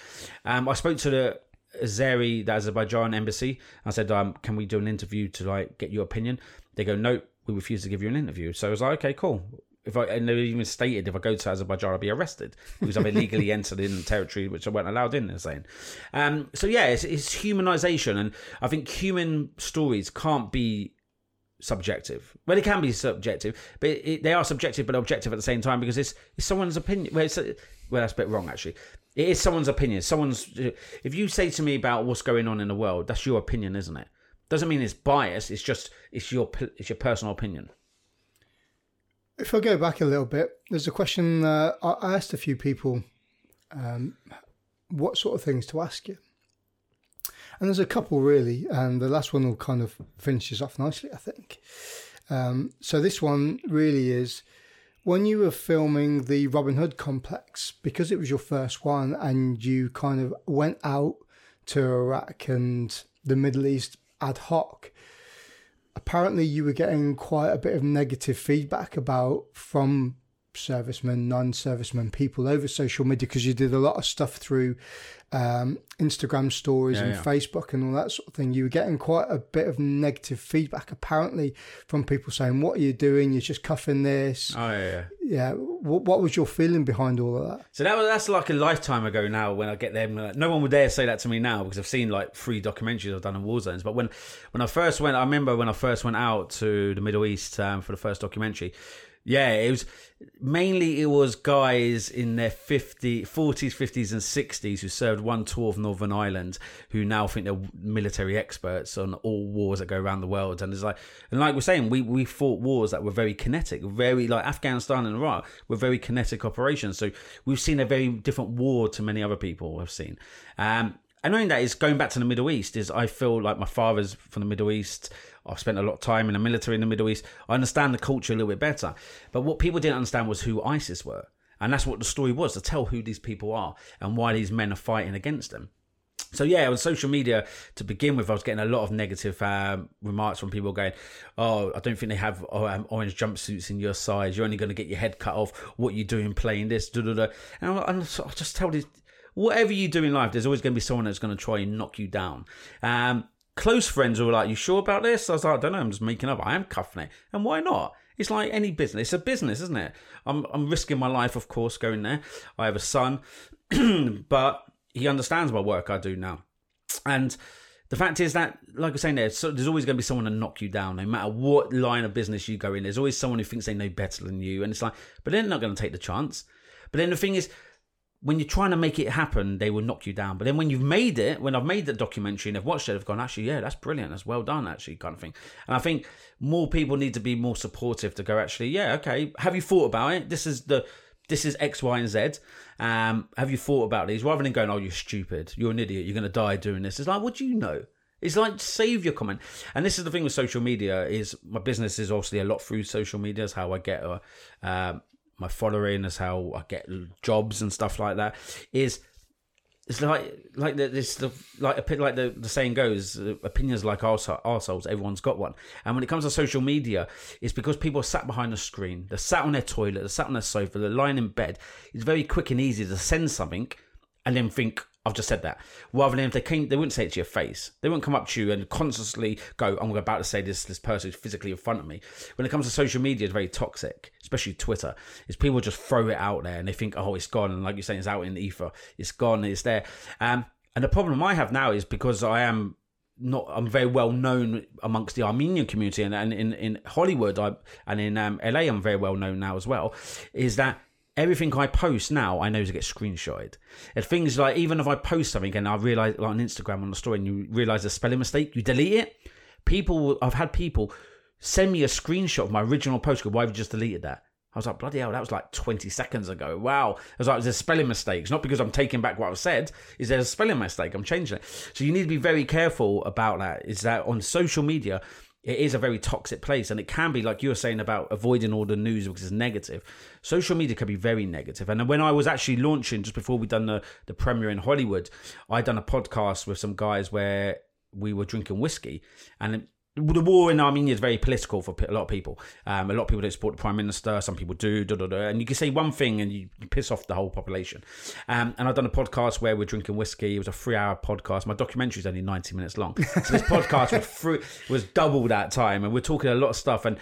Um, I spoke to the Azeri, the Azerbaijan embassy. I said, um, "Can we do an interview to like get your opinion?" They go, "No, we refuse to give you an interview." So I was like, "Okay, cool." If I and they even stated if I go to Azerbaijan, I'll be arrested because I've illegally [LAUGHS] entered in territory which I weren't allowed in. They're saying, um, so yeah, it's, it's humanization, and I think human stories can't be subjective. Well, it can be subjective, but it, they are subjective but objective at the same time because it's, it's someone's opinion. Well, it's, well, that's a bit wrong actually. It is someone's opinion. Someone's. If you say to me about what's going on in the world, that's your opinion, isn't it? Doesn't mean it's biased. It's just it's your it's your personal opinion. If I go back a little bit, there's a question uh, I asked a few people um, what sort of things to ask you. And there's a couple really, and the last one will kind of finishes off nicely, I think. Um, so this one really is when you were filming the Robin Hood complex, because it was your first one and you kind of went out to Iraq and the Middle East ad hoc, apparently you were getting quite a bit of negative feedback about from servicemen, non-servicemen, people over social media because you did a lot of stuff through um, Instagram stories yeah, and yeah. Facebook and all that sort of thing, you were getting quite a bit of negative feedback apparently from people saying, "What are you doing? You're just cuffing this." Oh yeah, yeah. yeah. What, what was your feeling behind all of that? So that was that's like a lifetime ago now. When I get them, like, no one would dare say that to me now because I've seen like three documentaries I've done in war zones. But when when I first went, I remember when I first went out to the Middle East um, for the first documentary yeah, it was mainly it was guys in their 50, 40s, 50s, and 60s who served one tour of Northern Ireland who now think they're military experts on all wars that go around the world. And it's like, and like we're saying, we, we fought wars that were very kinetic, very like Afghanistan and Iraq were very kinetic operations. So we've seen a very different war to many other people have seen. Um, and knowing that is going back to the Middle East is I feel like my father's from the Middle East. I've spent a lot of time in the military in the Middle East. I understand the culture a little bit better. But what people didn't understand was who ISIS were. And that's what the story was to tell who these people are and why these men are fighting against them. So yeah, on social media to begin with, I was getting a lot of negative um, remarks from people going, "Oh, I don't think they have oh, um, orange jumpsuits in your size. You're only going to get your head cut off. What you doing playing this?" Da, da, da. And I, I just tell these whatever you do in life, there's always going to be someone that's going to try and knock you down. Um, close friends were like, "You sure about this?" I was like, "I don't know. I'm just making up. I am cuffing it, and why not?" It's like any business. It's a business, isn't it? I'm I'm risking my life, of course, going there. I have a son, [CLEARS THROAT] but he understands my work I do now, and the fact is that, like I was saying, there, so there's always going to be someone to knock you down, no matter what line of business you go in. There's always someone who thinks they know better than you, and it's like, but they're not going to take the chance. But then the thing is, when you're trying to make it happen, they will knock you down. But then when you've made it, when I've made the documentary and I've watched it, I've gone, actually, yeah, that's brilliant. That's well done, actually, kind of thing. And I think more people need to be more supportive to go, actually, yeah, okay, have you thought about it? This is the this is X, Y, and Z. Um, have you thought about these? Rather than going, oh, you're stupid, you're an idiot, you're going to die doing this. It's like, what do you know? It's like save your comment. And this is the thing with social media is my business is obviously a lot through social media. Is how I get a, um, my following, as how I get jobs and stuff like that. Is it's like like the, this the like a like the, the saying goes uh, opinions like arseholes everyone's got one and when it comes to social media it's because people are sat behind a screen they're sat on their toilet they're sat on their sofa they're lying in bed it's very quick and easy to send something and then think I've just said that. Rather than if they came, they wouldn't say it to your face. They wouldn't come up to you and constantly go, "I'm about to say this. This person is physically in front of me." When it comes to social media, it's very toxic, especially Twitter. Is people just throw it out there and they think, "Oh, it's gone," and like you're saying, it's out in the ether. It's gone. It's there. Um, and the problem I have now is because I am not I'm very well known amongst the Armenian community and, and in in Hollywood I, and in um, LA I'm very well known now as well is that everything I post now, I know to get screenshotted. And things like even if I post something and I realize like on Instagram on the story and you realize a spelling mistake, you delete it. People, I've had people send me a screenshot of my original post. Go, why have you just deleted that? I was like, bloody hell, that was like 20 seconds ago. Wow. I was like, there's spelling mistakes. Not because I'm taking back what I've said, is there a spelling mistake? I'm changing it. So you need to be very careful about that. Is that on social media, it is a very toxic place and it can be like you were saying about avoiding all the news because it's negative. Social media can be very negative. And when i was actually launching just before we done the, the premiere in hollywood I'd done a podcast with some guys where we were drinking whiskey and the war in Armenia is very political for a lot of people. Um, a lot of people don't support the prime minister. Some people do, da, da, da, and you can say one thing and you, piss off the whole population. Um, and I've done a podcast where we're drinking whiskey. It was a three-hour podcast. My documentary is only ninety minutes long, so this podcast was free, [LAUGHS] was double that time, and we're talking a lot of stuff. And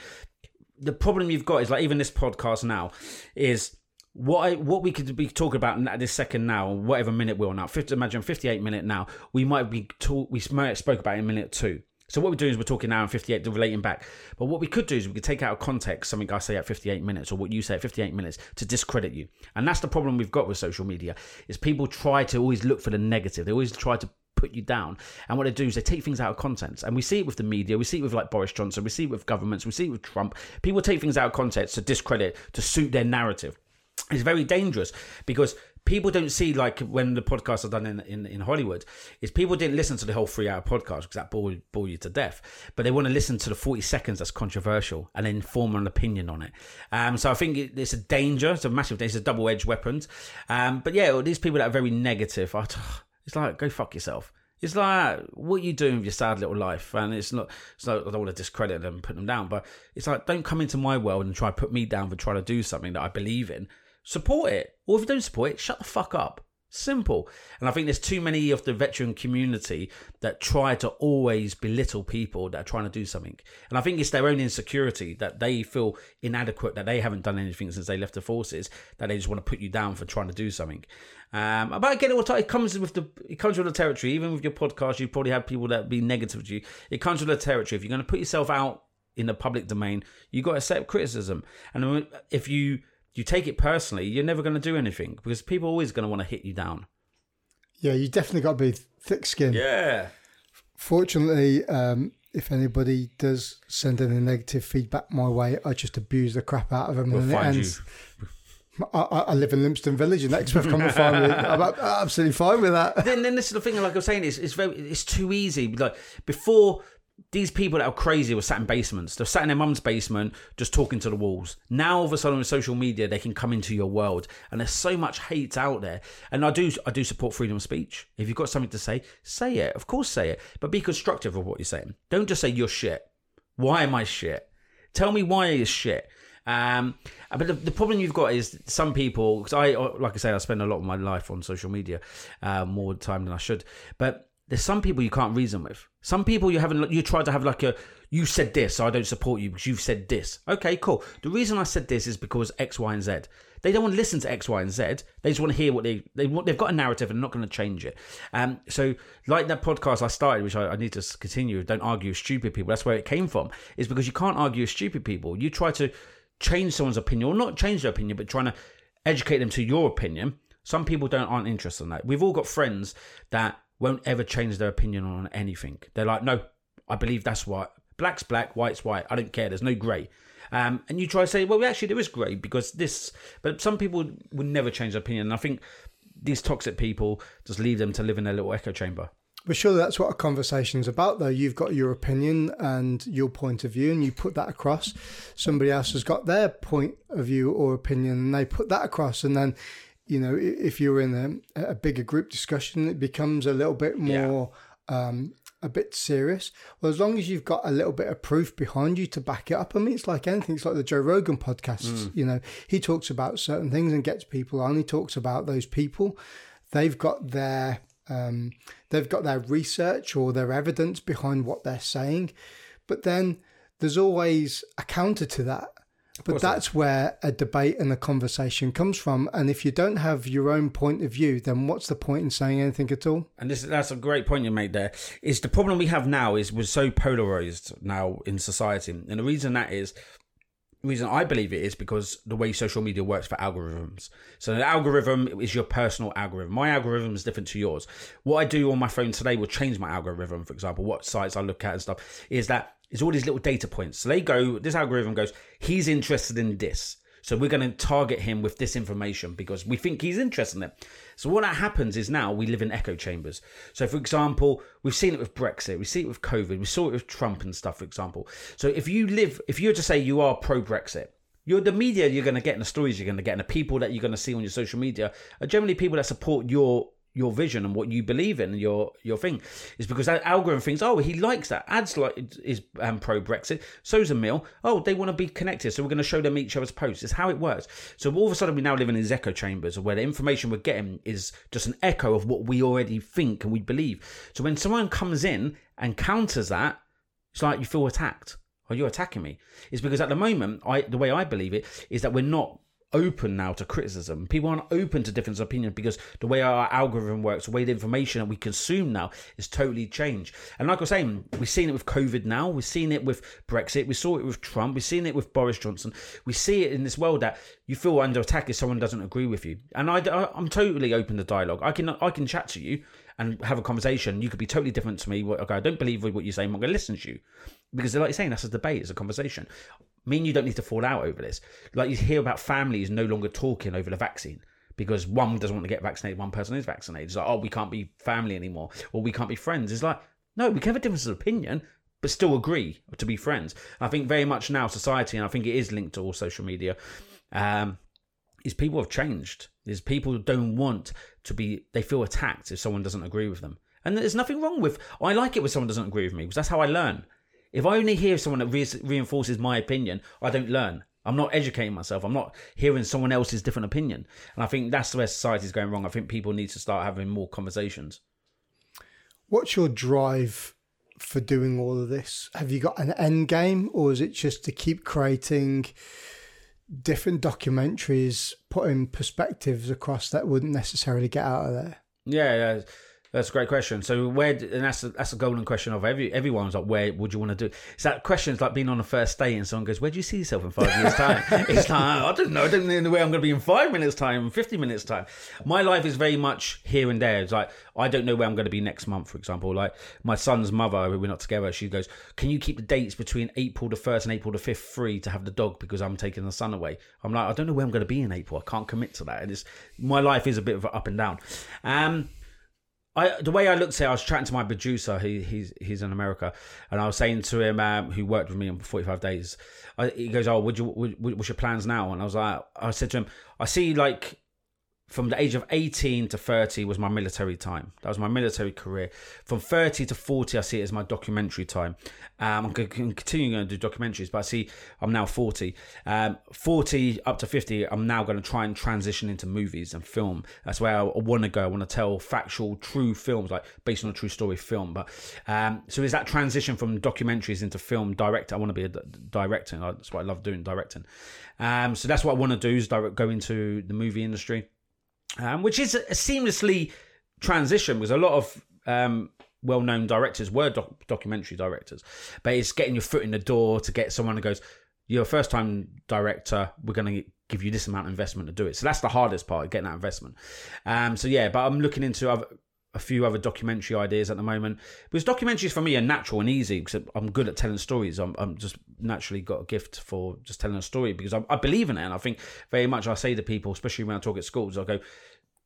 the problem you've got is like even this podcast now is what I, what we could be talking about this second now, whatever minute we're on now. 50, imagine fifty eight minute now. We might be talk, we might spoke about in minute two. So what we're doing is we're talking now in 58, relating back. But what we could do is we could take out of context something I say at 58 minutes or what you say at 58 minutes to discredit you. And that's the problem we've got with social media is people try to always look for the negative. They always try to put you down. And what they do is they take things out of context. And we see it with the media, we see it with like Boris Johnson, we see it with governments, we see it with Trump. People take things out of context to discredit, to suit their narrative. It's very dangerous because people don't see like when the podcasts are done in, in, in Hollywood is people didn't listen to the whole three hour podcast because that bore, bore you to death, but they want to listen to the 40 seconds that's controversial and then form an opinion on it. Um, so I think it, it's a danger. It's a massive danger. It's a double edged weapon. Um, but yeah, these people that are very negative, I, [SIGHS] it's like, go fuck yourself. It's like what are you doing with your sad little life, and it's not. It's not. I don't want to discredit them put them down, but it's like don't come into my world and try to put me down for trying to do something that I believe in support it. Or if you don't support it, shut the fuck up. Simple. And I think there's too many of the veteran community that try to always belittle people that are trying to do something. And I think it's their own insecurity that they feel inadequate, that they haven't done anything since they left the forces, that they just want to put you down for trying to do something. Um, but again, it comes with the it comes with the territory. Even with your podcast, you probably have people that be negative to you. It comes with the territory. If you're going to put yourself out in the public domain, you got to accept criticism. And if you you take it personally, you're never going to do anything because people are always going to want to hit you down. Yeah, you definitely got to be thick skinned. Yeah. Fortunately, um, if anybody does send any negative feedback my way, I just abuse the crap out of them. We'll and find you. I, I, live in Lympstone Village, and Exmouth come and find me. I'm absolutely fine with that. Then, then this is the thing. Like I was saying, it's, it's very, it's too easy. Like before, these people that are crazy were sat in basements. They're sat in their mum's basement just talking to the walls. Now all of a sudden with social media they can come into your world and there's so much hate out there. And I do I do support freedom of speech. If you've got something to say, say it. Of course say it. But be constructive of what you're saying. Don't just say you're shit. Why am I shit? Tell me why it's shit. Um, but the, the, problem you've got is some people, because I, like I say, I spend a lot of my life on social media, uh, more time than I should. But there's some people you can't reason with. Some people you haven't you try to have like a you said this, so I don't support you because you've said this. Okay, cool. The reason I said this is because X, Y, and Z. They don't want to listen to X, Y, and Z. They just want to hear what they they want. They've got a narrative and they're not going to change it. Um, so like that podcast I started, which I, I need to continue. Don't argue with stupid people. That's where it came from. Is because you can't argue with stupid people. You try to change someone's opinion, or not change their opinion, but trying to educate them to your opinion. Some people don't aren't interested in that. We've all got friends that won't ever change their opinion on anything. They're like, no, I believe that's what black's black, white's white. I don't care. There's no grey. Um, and you try to say, well, actually, there is grey because this. But some people would never change their opinion. And I think these toxic people just leave them to live in their little echo chamber. But surely that's what a conversation's about, though. You've got your opinion and your point of view, and you put that across. Somebody else has got their point of view or opinion, and they put that across. And then you know, if you're in a, a bigger group discussion, it becomes a little bit more, yeah. um, a bit serious. Well, as long as you've got a little bit of proof behind you to back it up, I mean, it's like anything. It's like the Joe Rogan podcast. Mm. You know, he talks about certain things and gets people on. He talks about those people. They've got their, um, they've got their research or their evidence behind what they're saying, but then there's always a counter to that but that's where a debate and a conversation comes from. And if you don't have your own point of view, then what's the point in saying anything at all? And this, that's a great point you made there. Is the problem we have now is we're so polarized now in society, and the reason that is the reason I believe it is because the way social media works for algorithms. So the algorithm is your personal algorithm. My algorithm is different to yours. What I do on my phone today will change my algorithm. For example, what sites I look at and stuff is that it's all these little data points. So they go, this algorithm goes, he's interested in this. So we're going to target him with this information because we think he's interested in it. So what that happens is now we live in echo chambers. So for example, we've seen it with Brexit, we see it with COVID, we saw it with Trump and stuff, for example. So if you live, if you were to say you are pro Brexit, you're the media you're going to get and the stories you're going to get and the people that you're going to see on your social media are generally people that support your your vision and what you believe in your your thing is because that algorithm thinks oh he likes that. Adz like is um, pro Brexit so's Emile oh they want to be connected so we're going to show them each other's posts. It's how it works. So all of a sudden we now live in these echo chambers where the information we're getting is just an echo of what we already think and we believe. So when someone comes in and counters that it's like you feel attacked. Or you're attacking me? It's because at the moment I the way I believe it is that we're not open now to criticism. People aren't open to different opinions because the way our algorithm works, the way the information that we consume now is totally changed. And like I was saying, we've seen it with COVID now, we've seen it with Brexit, we saw it with Trump, we've seen it with Boris Johnson. We see it in this world that you feel under attack if someone doesn't agree with you. And I, I'm totally open to dialogue. I can I can chat to you and have a conversation. You could be totally different to me. Okay, I don't believe what you say. I'm not going to listen to you because, like you're saying, that's a debate. It's a conversation me and you don't need to fall out over this. Like you hear about families no longer talking over the vaccine because one doesn't want to get vaccinated, one person is vaccinated. It's like, oh, we can't be family anymore, or we can't be friends. It's like, no, we can have a difference of opinion, but still agree to be friends. I think very much now society, and I think it is linked to all social media, um, is people have changed. Is people don't want to be, they feel attacked if someone doesn't agree with them. And there's nothing wrong with, I like it when someone doesn't agree with me because that's how I learn. If I only hear someone that re- reinforces my opinion, I don't learn. I'm not educating myself. I'm not hearing someone else's different opinion. And I think that's where society is going wrong. I think people need to start having more conversations. What's your drive for doing all of this? Have you got an end game or is it just to keep creating different documentaries, putting perspectives across that wouldn't necessarily get out of there? Yeah, yeah. That's a great question. So where, and that's a, that's a golden question of every everyone's like, where would you want to do? It's that question like being on a first date and someone goes, where do you see yourself in five years time? [LAUGHS] [LAUGHS] it's like I don't know. I don't know where I'm going to be in five minutes time, fifty minutes time. My life is very much here and there. It's like I don't know where I'm going to be next month, for example. Like my son's mother, we're not together. She goes, can you keep the dates between April the first and April the fifth free to have the dog because I'm taking the son away? I'm like, I don't know where I'm going to be in April. I can't commit to that. And it's my life is a bit of up and down. Um, I, the way I looked at it, I was chatting to my producer. He, he's he's in America, and I was saying to him, um, who worked with me on forty five days. I, he goes, "Oh, would you? Would, what's your plans now?" And I was like, I said to him, "I see like from the age of 18 to 30 was my military time. That was my military career. From 30 to 40, I see it as my documentary time. Um, I'm continuing to do documentaries, but I see I'm now 40. Um, 40 up to 50, I'm now going to try and transition into movies and film. That's where I want to go. I want to tell factual, true films, like based on a true story film. But um, so is that transition from documentaries into film director? I want to be a director. That's what I love doing, directing. Um, so that's what I want to do is direct, go into the movie industry um, which is a seamlessly transition because a lot of um, well-known directors were doc- documentary directors, but it's getting your foot in the door to get someone who goes, "You're a first-time director. We're going to give you this amount of investment to do it." So that's the hardest part, getting that investment. Um, so yeah, but I'm looking into other a few other documentary ideas at the moment. Because documentaries for me are natural and easy because I'm good at telling stories. I'm, I'm just naturally got a gift for just telling a story because I, I believe in it. And I think very much I say to people, especially when I talk at schools, I go,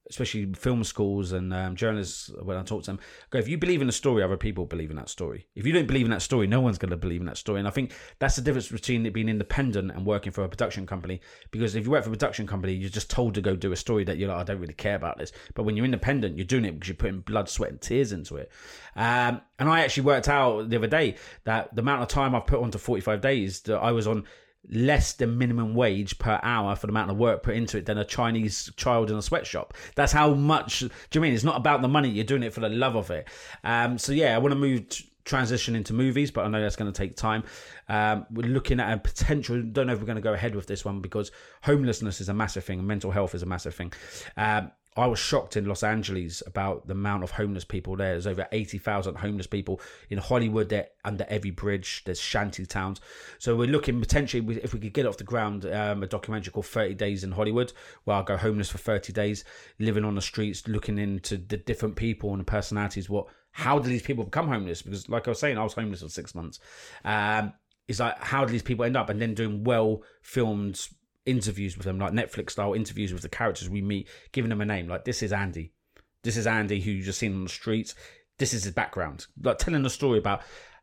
especially film schools and um, journalists, when I talk to them, go, if you believe in a story, other people believe in that story. If you don't believe in that story, no one's going to believe in that story. And I think that's the difference between it being independent and working for a production company. Because if you work for a production company, you're just told to go do a story that you're like, I don't really care about this. But when you're independent, you're doing it because you're putting blood, sweat, and tears into it. Um, and I actually worked out the other day that the amount of time I've put onto 45 days that I was on less than minimum wage per hour for the amount of work put into it than a Chinese child in a sweatshop. That's how much. Do you mean it's not about the money? You're doing it for the love of it. Um, so yeah, I want to move. transition into movies, but I know that's going to take time. Um, we're looking at a potential. Don't know if we're going to go ahead with this one because homelessness is a massive thing, mental health is a massive thing. Um, I was shocked in Los Angeles about the amount of homeless people there. There's over 80,000 homeless people in Hollywood. They're under every bridge. There's shanty towns. So we're looking potentially, if we could get off the ground, um, a documentary called 30 Days in Hollywood, where I'll go homeless for 30 days, living on the streets, looking into the different people and the personalities. What, how do these people become homeless? Because, like I was saying, I was homeless for six months. Um, it's like, how do these people end up? And then doing well filmed interviews with them, like Netflix style interviews with the characters we meet, giving them a name. Like this is Andy, this is Andy who you just seen on the streets. This is his background, like telling a story about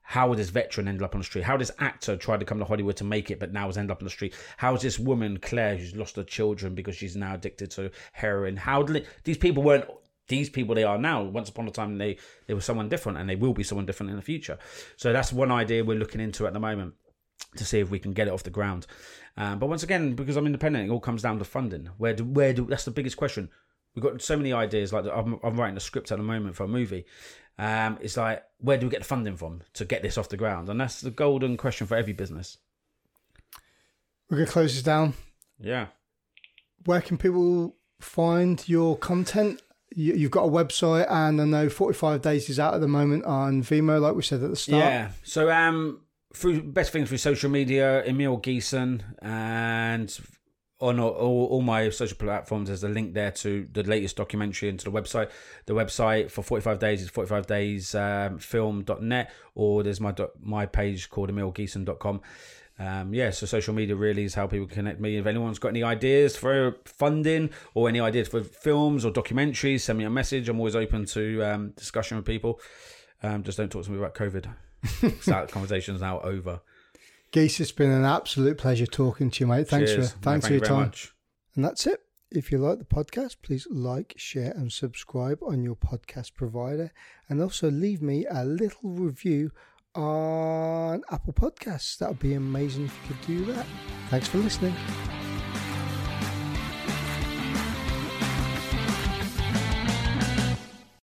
how this veteran ended up on the street? How this actor tried to come to Hollywood to make it, but now has ended up on the street? How is this woman Claire who's lost her children because she's now addicted to heroin? How did these people weren't these people they are now? Once upon a time they they were someone different, and they will be someone different in the future. So that's one idea we're looking into at the moment to see if we can get it off the ground. Um, but once again, because I'm independent, it all comes down to funding. Where do where do that's the biggest question. We've got so many ideas. Like I'm, I'm writing a script at the moment for a movie, um, it's like, where do we get the funding from to get this off the ground? And that's the golden question for every business. We're to close this down. Yeah. Where can people find your content? You've got a website, and I know 45 Days is out at the moment on Vimeo, like we said at the start. Yeah. So, um, through best thing through social media, Emile Ghessen, and on all, all, all, my social platforms there's a link there to the latest documentary and to the website. The website for 45 days is 45 days um, film.net or there's my my page called emileghessen.com um, yeah so social media really is how people connect me. If anyone's got any ideas for funding or any ideas for films or documentaries send me a message. I'm always open to um, discussion with people. Um, just don't talk to me about covid that conversation's now over Geese, it's been an absolute pleasure talking to you, mate. Thanks Cheers. for thanks no, thank for your time. Much. And that's it. If you like the podcast, please like, share, and subscribe on your podcast provider, and also leave me a little review on Apple Podcasts. That would be amazing if you could do that. Thanks for listening.